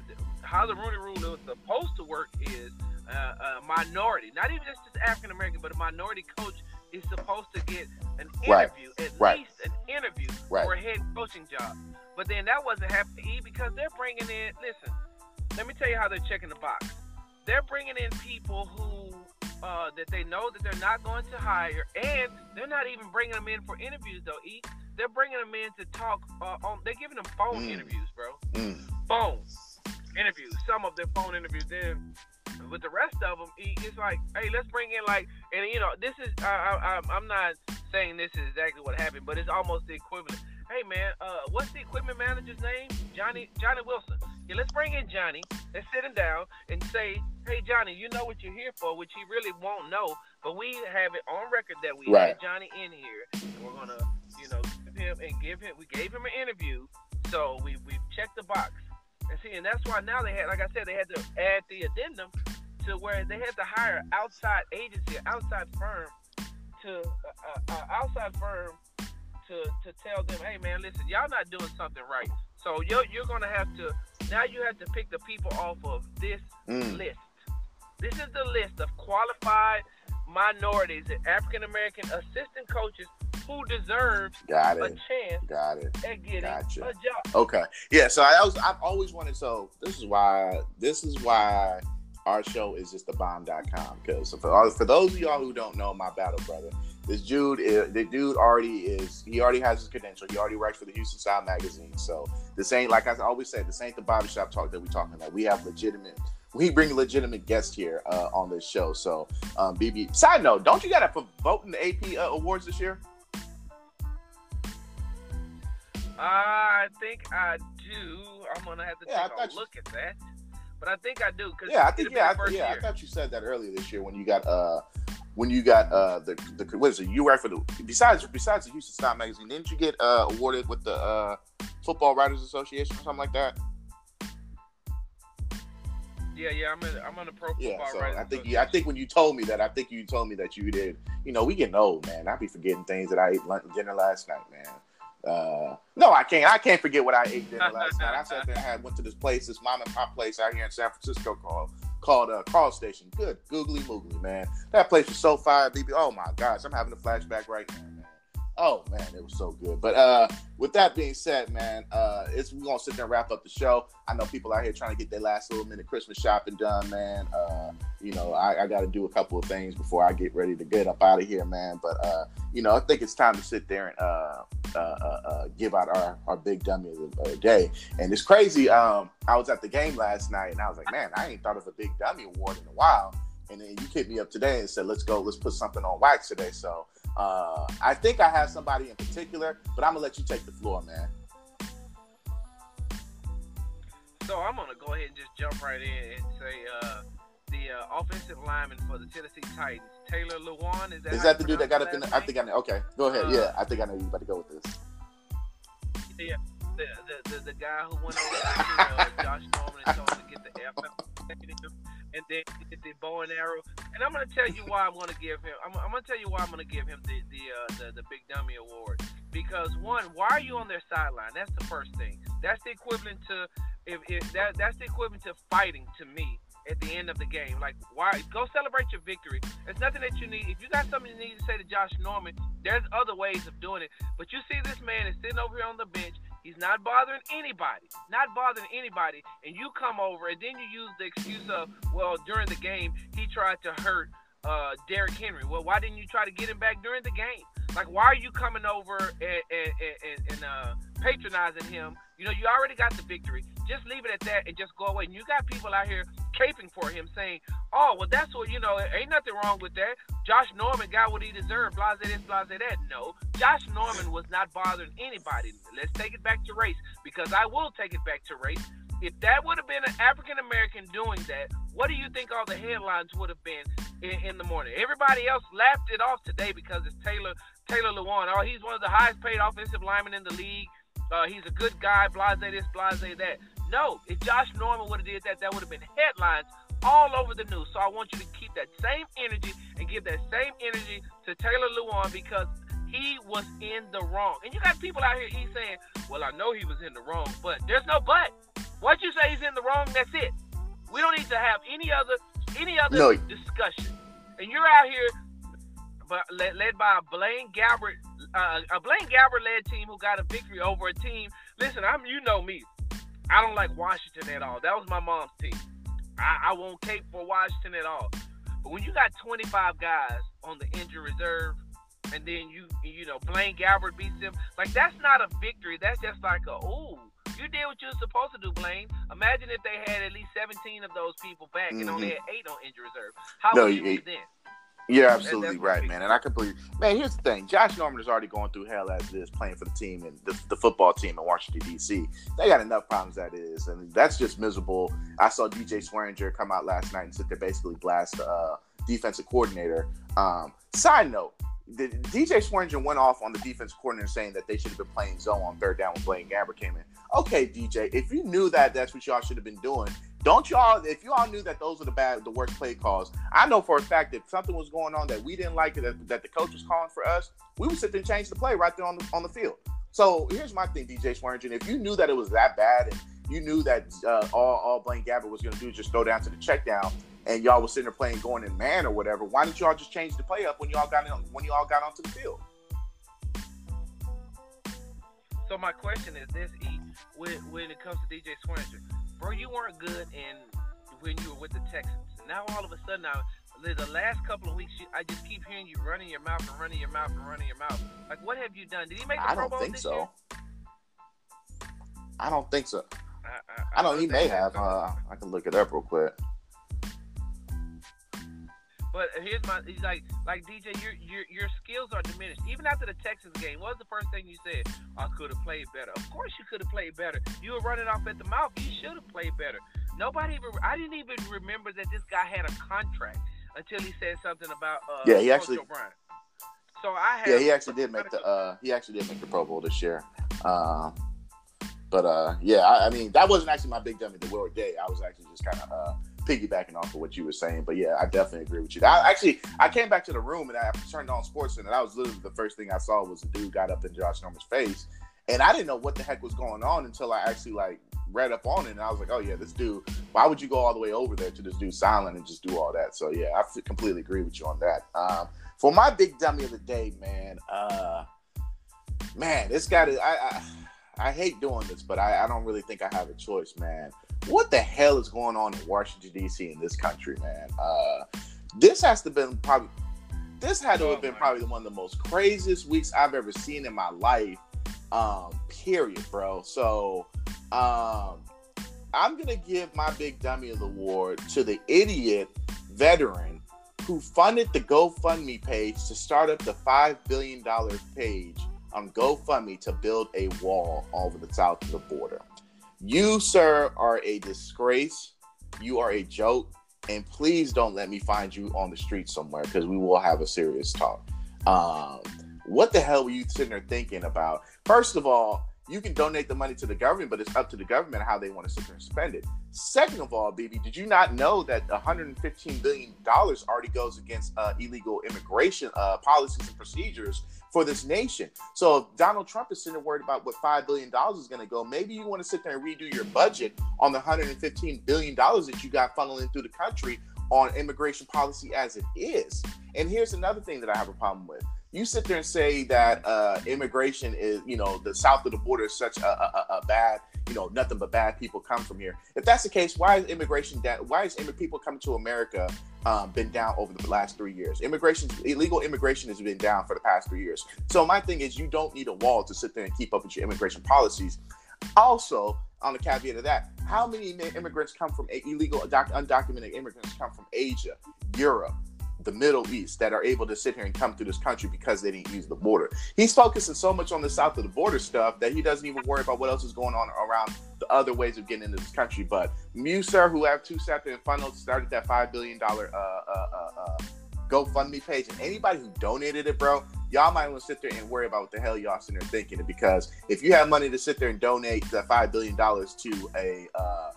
B: how the Rooney Rule is supposed to work is uh, a minority, not even just African American, but a minority coach is supposed to get an interview, right. at right. least an interview right. for a head coaching job. But then that wasn't happening because they're bringing in. Listen, let me tell you how they're checking the box. They're bringing in people who uh, that they know that they're not going to hire, and they're not even bringing them in for interviews though. E, they're bringing them in to talk. Uh, on, they're giving them phone mm. interviews, bro. Mm. Phone interviews. Some of their phone interviews. Then with the rest of them, it's like, hey, let's bring in like, and you know, this is I, I, I'm not saying this is exactly what happened, but it's almost the equivalent hey man, uh, what's the equipment manager's name? Johnny Johnny Wilson. Yeah, let's bring in Johnny and sit him down and say, hey Johnny, you know what you're here for, which he really won't know, but we have it on record that we right. had Johnny in here, and we're gonna, you know, give him and give him. We gave him an interview, so we we checked the box. And see, and that's why now they had, like I said, they had to add the addendum to where they had to hire outside agency, outside firm to uh, uh, uh outside firm to to tell them, hey man, listen, y'all not doing something right. So you're you're gonna have to now you have to pick the people off of this mm. list. This is the list of qualified minorities and African American assistant coaches who deserve
A: Got
B: it. a chance
A: Got it.
B: at getting gotcha. a job.
A: Okay. Yeah, so I was I've always wanted so this is why this is why our show is just the bomb.com because for, for those of y'all who don't know my battle brother this dude, is, the dude already is. He already has his credential. He already writes for the Houston Style magazine. So this ain't like I always say. This ain't the barbershop talk that we're talking about. We have legitimate. We bring legitimate guests here uh, on this show. So, um, BB. Side note: Don't you got to vote in the AP uh, awards this year?
B: I think I do. I'm gonna have to yeah, take a look at that. But I think I do. Cause
A: yeah, I think yeah, I, yeah. I thought you said that earlier this year when you got uh when you got uh the the what is it you write for the besides besides the Houston Style magazine didn't you get uh awarded with the uh Football Writers Association or something like that?
B: Yeah, yeah, I'm in, I'm on the pro
A: yeah, so I think yeah, I think when you told me that, I think you told me that you did. You know, we getting old, man. I be forgetting things that I ate lunch, dinner last night, man. Uh, no, I can't. I can't forget what I ate dinner last night. I said and had went to this place, this mom and pop place out here in San Francisco called called uh, Carl Station. Good googly moogly, man. That place was so fire, BB. Oh my gosh, I'm having a flashback right now. Oh man, it was so good. But uh, with that being said, man, uh, it's we're gonna sit there and wrap up the show. I know people out here trying to get their last little minute Christmas shopping done, man. Uh, you know, I, I got to do a couple of things before I get ready to get up out of here, man. But uh, you know, I think it's time to sit there and uh, uh, uh, uh give out our, our big dummy of the day. And it's crazy. Um, I was at the game last night, and I was like, man, I ain't thought of a big dummy award in a while. And then you hit me up today and said, let's go, let's put something on wax today. So uh, I think I have somebody in particular, but I'm gonna let you take the floor, man.
B: So I'm gonna go ahead and just jump right in and say uh, the uh, offensive lineman for the Tennessee Titans, Taylor Lewan. Is that,
A: is that the dude that got up in? The, I think I know. Okay, go ahead. Uh, yeah, I think I know you about to go with this.
B: Yeah, the the, the, the guy who went over to Josh Norman and told him to get the F and then get the bow and arrow. And I'm gonna tell you why I'm gonna give him. I'm, I'm gonna tell you why I'm gonna give him the the, uh, the the big dummy award. Because one, why are you on their sideline? That's the first thing. That's the equivalent to if, if that that's the equivalent to fighting to me at the end of the game. Like, why? Go celebrate your victory. There's nothing that you need. If you got something you need to say to Josh Norman, there's other ways of doing it. But you see, this man is sitting over here on the bench. He's not bothering anybody, not bothering anybody. And you come over and then you use the excuse of, well, during the game, he tried to hurt uh, Derrick Henry. Well, why didn't you try to get him back during the game? Like, why are you coming over and, and, and, and uh, patronizing him? You know, you already got the victory. Just leave it at that and just go away. And you got people out here caping for him, saying, "Oh, well, that's what you know. Ain't nothing wrong with that. Josh Norman got what he deserved. Blase this, blase that. No, Josh Norman was not bothering anybody. Let's take it back to race because I will take it back to race. If that would have been an African American doing that, what do you think all the headlines would have been in, in, the morning? Everybody else laughed it off today because it's Taylor Taylor Lewan. Oh, he's one of the highest paid offensive linemen in the league. Uh, he's a good guy. Blase this, blase that. No, if Josh Norman would have did that, that would have been headlines all over the news. So I want you to keep that same energy and give that same energy to Taylor Lewan because he was in the wrong. And you got people out here he's saying, Well, I know he was in the wrong, but there's no but. Once you say he's in the wrong, that's it. We don't need to have any other any other no. discussion. And you're out here but led, led by a Blaine Gabbert, uh, a Blaine Gabbert led team who got a victory over a team. Listen, I'm you know me. I don't like Washington at all. That was my mom's team. I, I won't cape for Washington at all. But when you got 25 guys on the injury reserve, and then you you know Blaine Gabbert beats them, like that's not a victory. That's just like a ooh. You did what you were supposed to do, Blaine. Imagine if they had at least 17 of those people back mm-hmm. and only mm-hmm. had eight on injury reserve. How no, would you be then?
A: You're absolutely right, man. And I completely, man. Here's the thing: Josh Norman is already going through hell as it is playing for the team and the, the football team in Washington D.C. They got enough problems that is, and that's just miserable. I saw DJ Swearinger come out last night and sit there basically blast the uh, defensive coordinator. Um, side note: the, DJ Swearinger went off on the defense coordinator saying that they should have been playing zone on third down when Blaine Gabbert came in. Okay, DJ, if you knew that, that's what y'all should have been doing don't y'all, if you all knew that those are the bad, the worst play calls, I know for a fact that something was going on that we didn't like that, that the coach was calling for us, we would sit there and change the play right there on the on the field. So here's my thing, DJ Swearinger. If you knew that it was that bad and you knew that uh, all, all Blaine Gabbert was going to do is just go down to the check down and y'all was sitting there playing going in man or whatever, why didn't y'all just change the play up when y'all got in, when y'all got onto the field?
B: So my question is this: E, when, when it comes to DJ Swearinger, bro, you weren't good in when you were with the Texans. Now all of a sudden, now the last couple of weeks, you, I just keep hearing you running your mouth and running your mouth and running your mouth. Like, what have you done? Did he make the I Pro Bowl think so. Year?
A: I don't think so. I, I, I don't. He may have. Uh, I can look it up real quick.
B: But here's my he's like like DJ, your your your skills are diminished. Even after the Texans game, what was the first thing you said? I could have played better. Of course you could have played better. You were running off at the mouth. You should have played better. Nobody even I didn't even remember that this guy had a contract until he said something about uh
A: Yeah, he actually.
B: So I
A: have, Yeah, he actually did make the uh he actually did make the Pro Bowl this year. Um but uh yeah, I, I mean that wasn't actually my big dummy the Will Day. I was actually just kind of uh piggybacking off of what you were saying. But yeah, I definitely agree with you. I actually I came back to the room and I turned on Sports and that was literally the first thing I saw was a dude got up in Josh Norman's face, and I didn't know what the heck was going on until I actually like read up on it and I was like, oh yeah, this dude. Why would you go all the way over there to this dude silent and just do all that? So yeah, I completely agree with you on that. Um, for my big dummy of the day, man. Uh, man, this got. I, I I hate doing this, but I, I don't really think I have a choice, man. What the hell is going on in Washington D.C. in this country, man? Uh, this has to been probably this had to have been probably one of the most craziest weeks I've ever seen in my life. Um, period, bro. So, um, I'm gonna give my big dummy of the award to the idiot veteran who funded the GoFundMe page to start up the five billion dollar page on GoFundMe to build a wall over the south of the border. You, sir, are a disgrace. You are a joke. And please don't let me find you on the street somewhere because we will have a serious talk. Um, what the hell were you sitting there thinking about? First of all, you can donate the money to the government, but it's up to the government how they want to sit there and spend it. Second of all, BB, did you not know that 115 billion dollars already goes against uh, illegal immigration uh, policies and procedures for this nation? So if Donald Trump is sitting worried about what five billion dollars is going to go, maybe you want to sit there and redo your budget on the 115 billion dollars that you got funneling through the country on immigration policy as it is. And here's another thing that I have a problem with you sit there and say that uh, immigration is, you know, the south of the border is such a, a, a, bad, you know, nothing but bad people come from here. If that's the case, why is immigration down? Why is people coming to America um, been down over the last three years? Immigration, illegal immigration has been down for the past three years. So my thing is, you don't need a wall to sit there and keep up with your immigration policies. Also, on the caveat of that, how many immigrants come from illegal, undocumented immigrants come from Asia, Europe? The Middle East that are able to sit here and come through this country because they didn't use the border. He's focusing so much on the south of the border stuff that he doesn't even worry about what else is going on around the other ways of getting into this country. But Muser, who have two separate funnels, started that five billion dollar uh, uh, uh, uh, GoFundMe page, and anybody who donated it, bro, y'all might want to sit there and worry about what the hell y'all sitting there thinking. Because if you have money to sit there and donate that five billion dollars to a uh,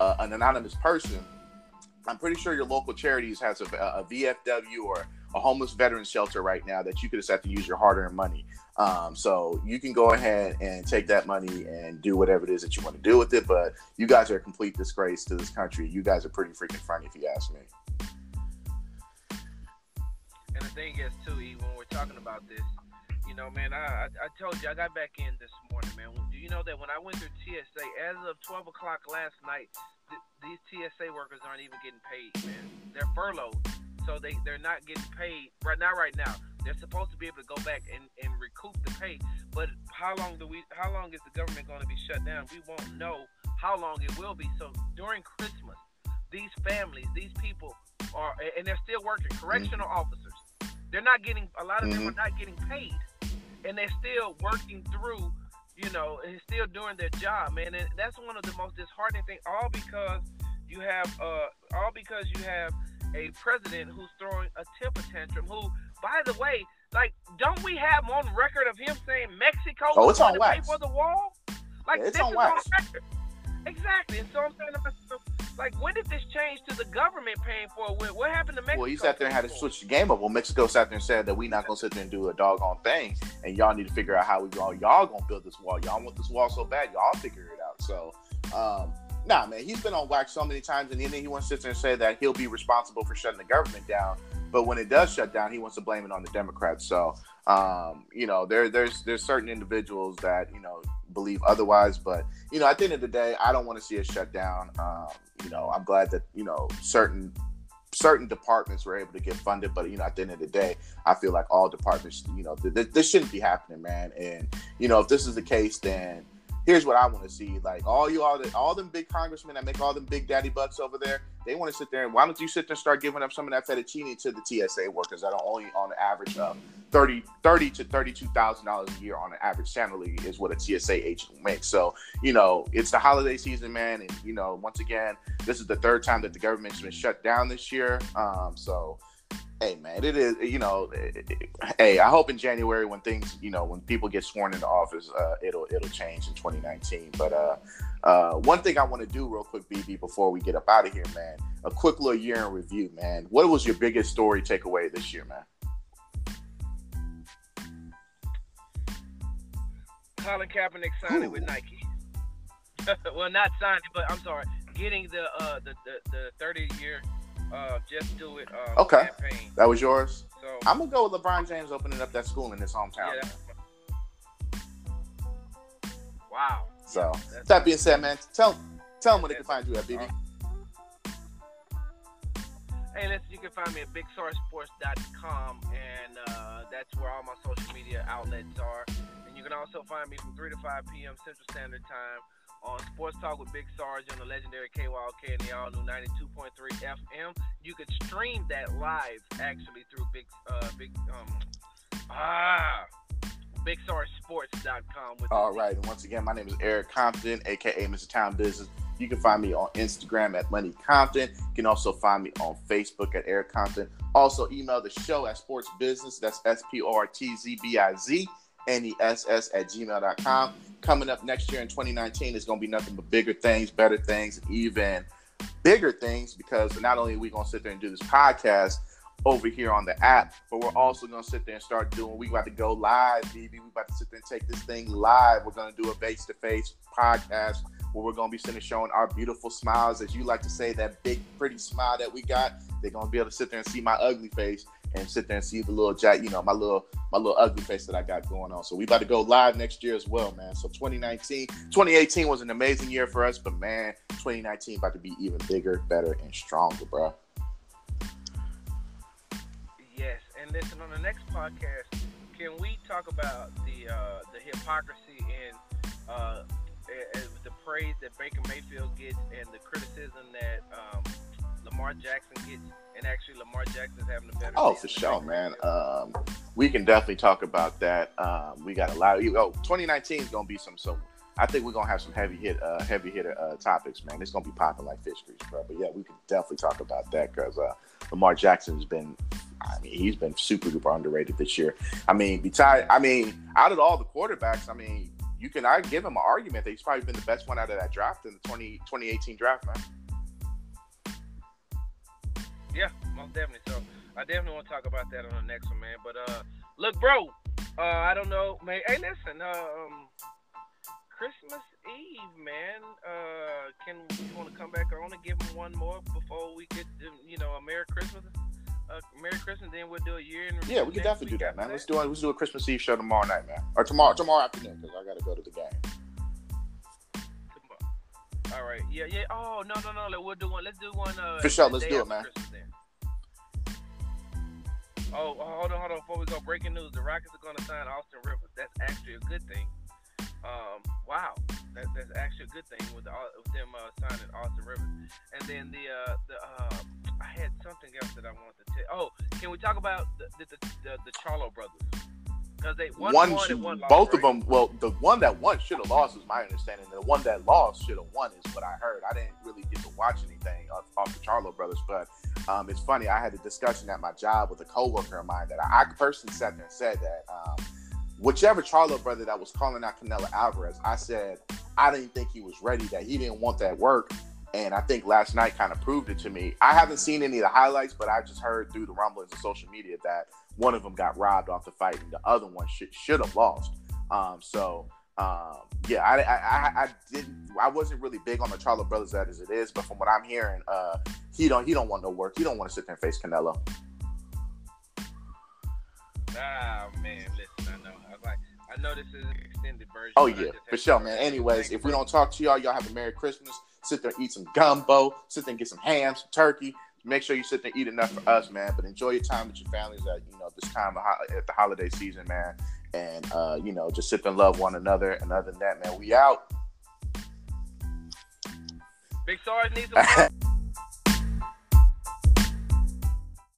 A: uh, an anonymous person I'm pretty sure your local charities has a, a VFW or a homeless veteran shelter right now that you could just have to use your hard-earned money. Um, so you can go ahead and take that money and do whatever it is that you want to do with it. But you guys are a complete disgrace to this country. You guys are pretty freaking funny, if you ask me.
B: And the thing is, too, when we're talking about this, you know, man, I, I, told you I got back in this morning, man. Do you know that when I went through TSA, as of 12 o'clock last night, these TSA workers aren't even getting paid, man. They're furloughed, so they they're not getting paid right now. Right now, they're supposed to be able to go back and, and recoup the pay. But how long do we? How long is the government going to be shut down? We won't know how long it will be. So during Christmas, these families, these people are, and they're still working. Correctional mm-hmm. officers, they're not getting. A lot of mm-hmm. them are not getting paid, and they're still working through you know, and still doing their job, man. And that's one of the most disheartening things. All because you have, uh, all because you have a president who's throwing a temper tantrum. Who, by the way, like, don't we have on record of him saying Mexico
A: oh, it's on wax.
B: pay for the wall? Like,
A: yeah, it's
B: this
A: on
B: is
A: wax.
B: on record. Exactly. And so I'm saying to myself, like, when did this change to the government paying for it? What happened to Mexico?
A: Well, he sat there and had to switch the game up. Well, Mexico sat there and said that we're not gonna sit there and do a doggone thing, and y'all need to figure out how we y'all y'all gonna build this wall. Y'all want this wall so bad, y'all figure it out. So, um, nah, man, he's been on wax so many times, and then he wants to sit there and say that he'll be responsible for shutting the government down. But when it does shut down, he wants to blame it on the Democrats. So, um, you know, there there's there's certain individuals that you know believe otherwise. But you know, at the end of the day, I don't want to see it shut down. Um, you know, I'm glad that you know certain certain departments were able to get funded, but you know, at the end of the day, I feel like all departments, you know, th- th- this shouldn't be happening, man. And you know, if this is the case, then here's what I want to see: like all you all, the, all them big congressmen that make all them big daddy bucks over there, they want to sit there and why don't you sit there and start giving up some of that fettuccine to the TSA workers that are only on the average of 30, 30 to thirty-two thousand dollars a year on an average salary is what a TSA agent makes. So you know it's the holiday season, man, and you know once again this is the third time that the government's been shut down this year. Um, so hey man, it is you know, it, it, hey, I hope in January when things you know when people get sworn into office, uh, it'll it'll change in 2019. But uh, uh, one thing I want to do real quick, BB, before we get up out of here, man, a quick little year in review, man. What was your biggest story takeaway this year, man?
B: Colin Kaepernick signing with Nike. well, not signing, but I'm sorry, getting the uh, the, the the 30 year uh, Just Do It uh,
A: okay.
B: campaign.
A: That was yours?
B: So,
A: I'm going to go with LeBron James opening up that school in his hometown.
B: Yeah, wow.
A: So, that being said, man, tell Tell them where they can find you at, BB.
B: Hey, listen, you can find me at BigStarSports.com, and uh, that's where all my social media outlets are. And you can also find me from 3 to 5 p.m. Central Standard Time on Sports Talk with Big Sarge on the legendary KYLK and the all new 92.3 FM. You could stream that live actually through Big uh, Big um ah BigStarSports.com. With
A: all right, and once again, my name is Eric Compton, aka Mr. Town Business. You can find me on Instagram at Money Compton. You can also find me on Facebook at Eric Compton. Also, email the show at Sports Business. That's S P O R T Z B I Z N E S S at gmail.com. Coming up next year in 2019 is going to be nothing but bigger things, better things, and even bigger things because not only are we going to sit there and do this podcast over here on the app, but we're also going to sit there and start doing, we about to go live, BB. We about to sit there and take this thing live. We're going to do a face to face podcast where we're going to be sitting showing our beautiful smiles, as you like to say, that big, pretty smile that we got. They're going to be able to sit there and see my ugly face and sit there and see the little jack, you know, my little my little ugly face that I got going on. So we about to go live next year as well, man. So 2019, 2018 was an amazing year for us, but man, 2019 about to be even bigger, better, and stronger, bro.
B: Yes, and listen on the next podcast, can we talk about the uh, the hypocrisy and uh, the praise that Baker Mayfield gets and the criticism that um, Lamar Jackson gets, and actually Lamar Jackson's having a better.
A: Oh, for sure, man. Um, we can definitely talk about that. Um, we got a lot. Of, oh, 2019 is gonna be some some. I think we're gonna have some heavy hit, uh, heavy hitter uh, topics, man. It's gonna be popping like fish grease, bro. But yeah, we can definitely talk about that because uh, Lamar Jackson's been, I mean, he's been super duper underrated this year. I mean, besides, I mean, out of all the quarterbacks, I mean, you can I give him an argument that he's probably been the best one out of that draft in the 20, 2018 draft, man.
B: Yeah, most definitely. So I definitely want to talk about that on the next one, man. But uh, look, bro, uh, I don't know, man. Hey, listen, um, Christmas Eve, man. Uh, can you want to come back on and give them one more before we get, to, you know, a Merry Christmas? Uh, Merry Christmas, then we'll do a year in
A: Yeah, we can definitely do that, man. That. Let's do it. Let's do a Christmas Eve show tomorrow night, man, or tomorrow tomorrow afternoon because I got to go to the game.
B: All right. Yeah, yeah. Oh no, no, no. We'll do one. Let's do one. Uh,
A: For sure. Let's do it, man.
B: Oh, hold on, hold on. Before we go, breaking news: the Rockets are going to sign Austin Rivers. That's actually a good thing. Um, wow, that, that's actually a good thing with, the, with them uh, signing Austin Rivers. And then the uh, the uh, I had something else that I wanted to tell. Oh, can we talk about the, the, the, the Charlo brothers? One, one,
A: both
B: right?
A: of them. Well, the one that won should have lost, is my understanding. The one that lost should have won, is what I heard. I didn't really get to watch anything off, off the Charlo brothers, but um, it's funny. I had a discussion at my job with a coworker of mine that I, I personally sat there and said that um, whichever Charlo brother that was calling out Canelo Alvarez, I said I didn't think he was ready. That he didn't want that work. And I think last night kind of proved it to me. I haven't seen any of the highlights, but I just heard through the rumblings of social media that one of them got robbed off the fight, and the other one should should have lost. Um, so um, yeah, I, I, I, didn't. I wasn't really big on the Charlo brothers that as it is, but from what I'm hearing, uh, he don't he don't want no work. He don't want to sit there and face Canelo.
B: Ah man, listen, I know. I like. I know this is an extended version.
A: Oh yeah, for sure, man. Anyways, if we don't talk to y'all, y'all have a Merry Christmas. Sit there, eat some gumbo. Sit there and get some ham, some turkey make sure you sit there and eat enough for us, man. But enjoy your time with your families at you know this time ho- at the holiday season, man. And uh, you know, just sit and love one another. And other than that, man, we out.
B: Big Sarge needs some.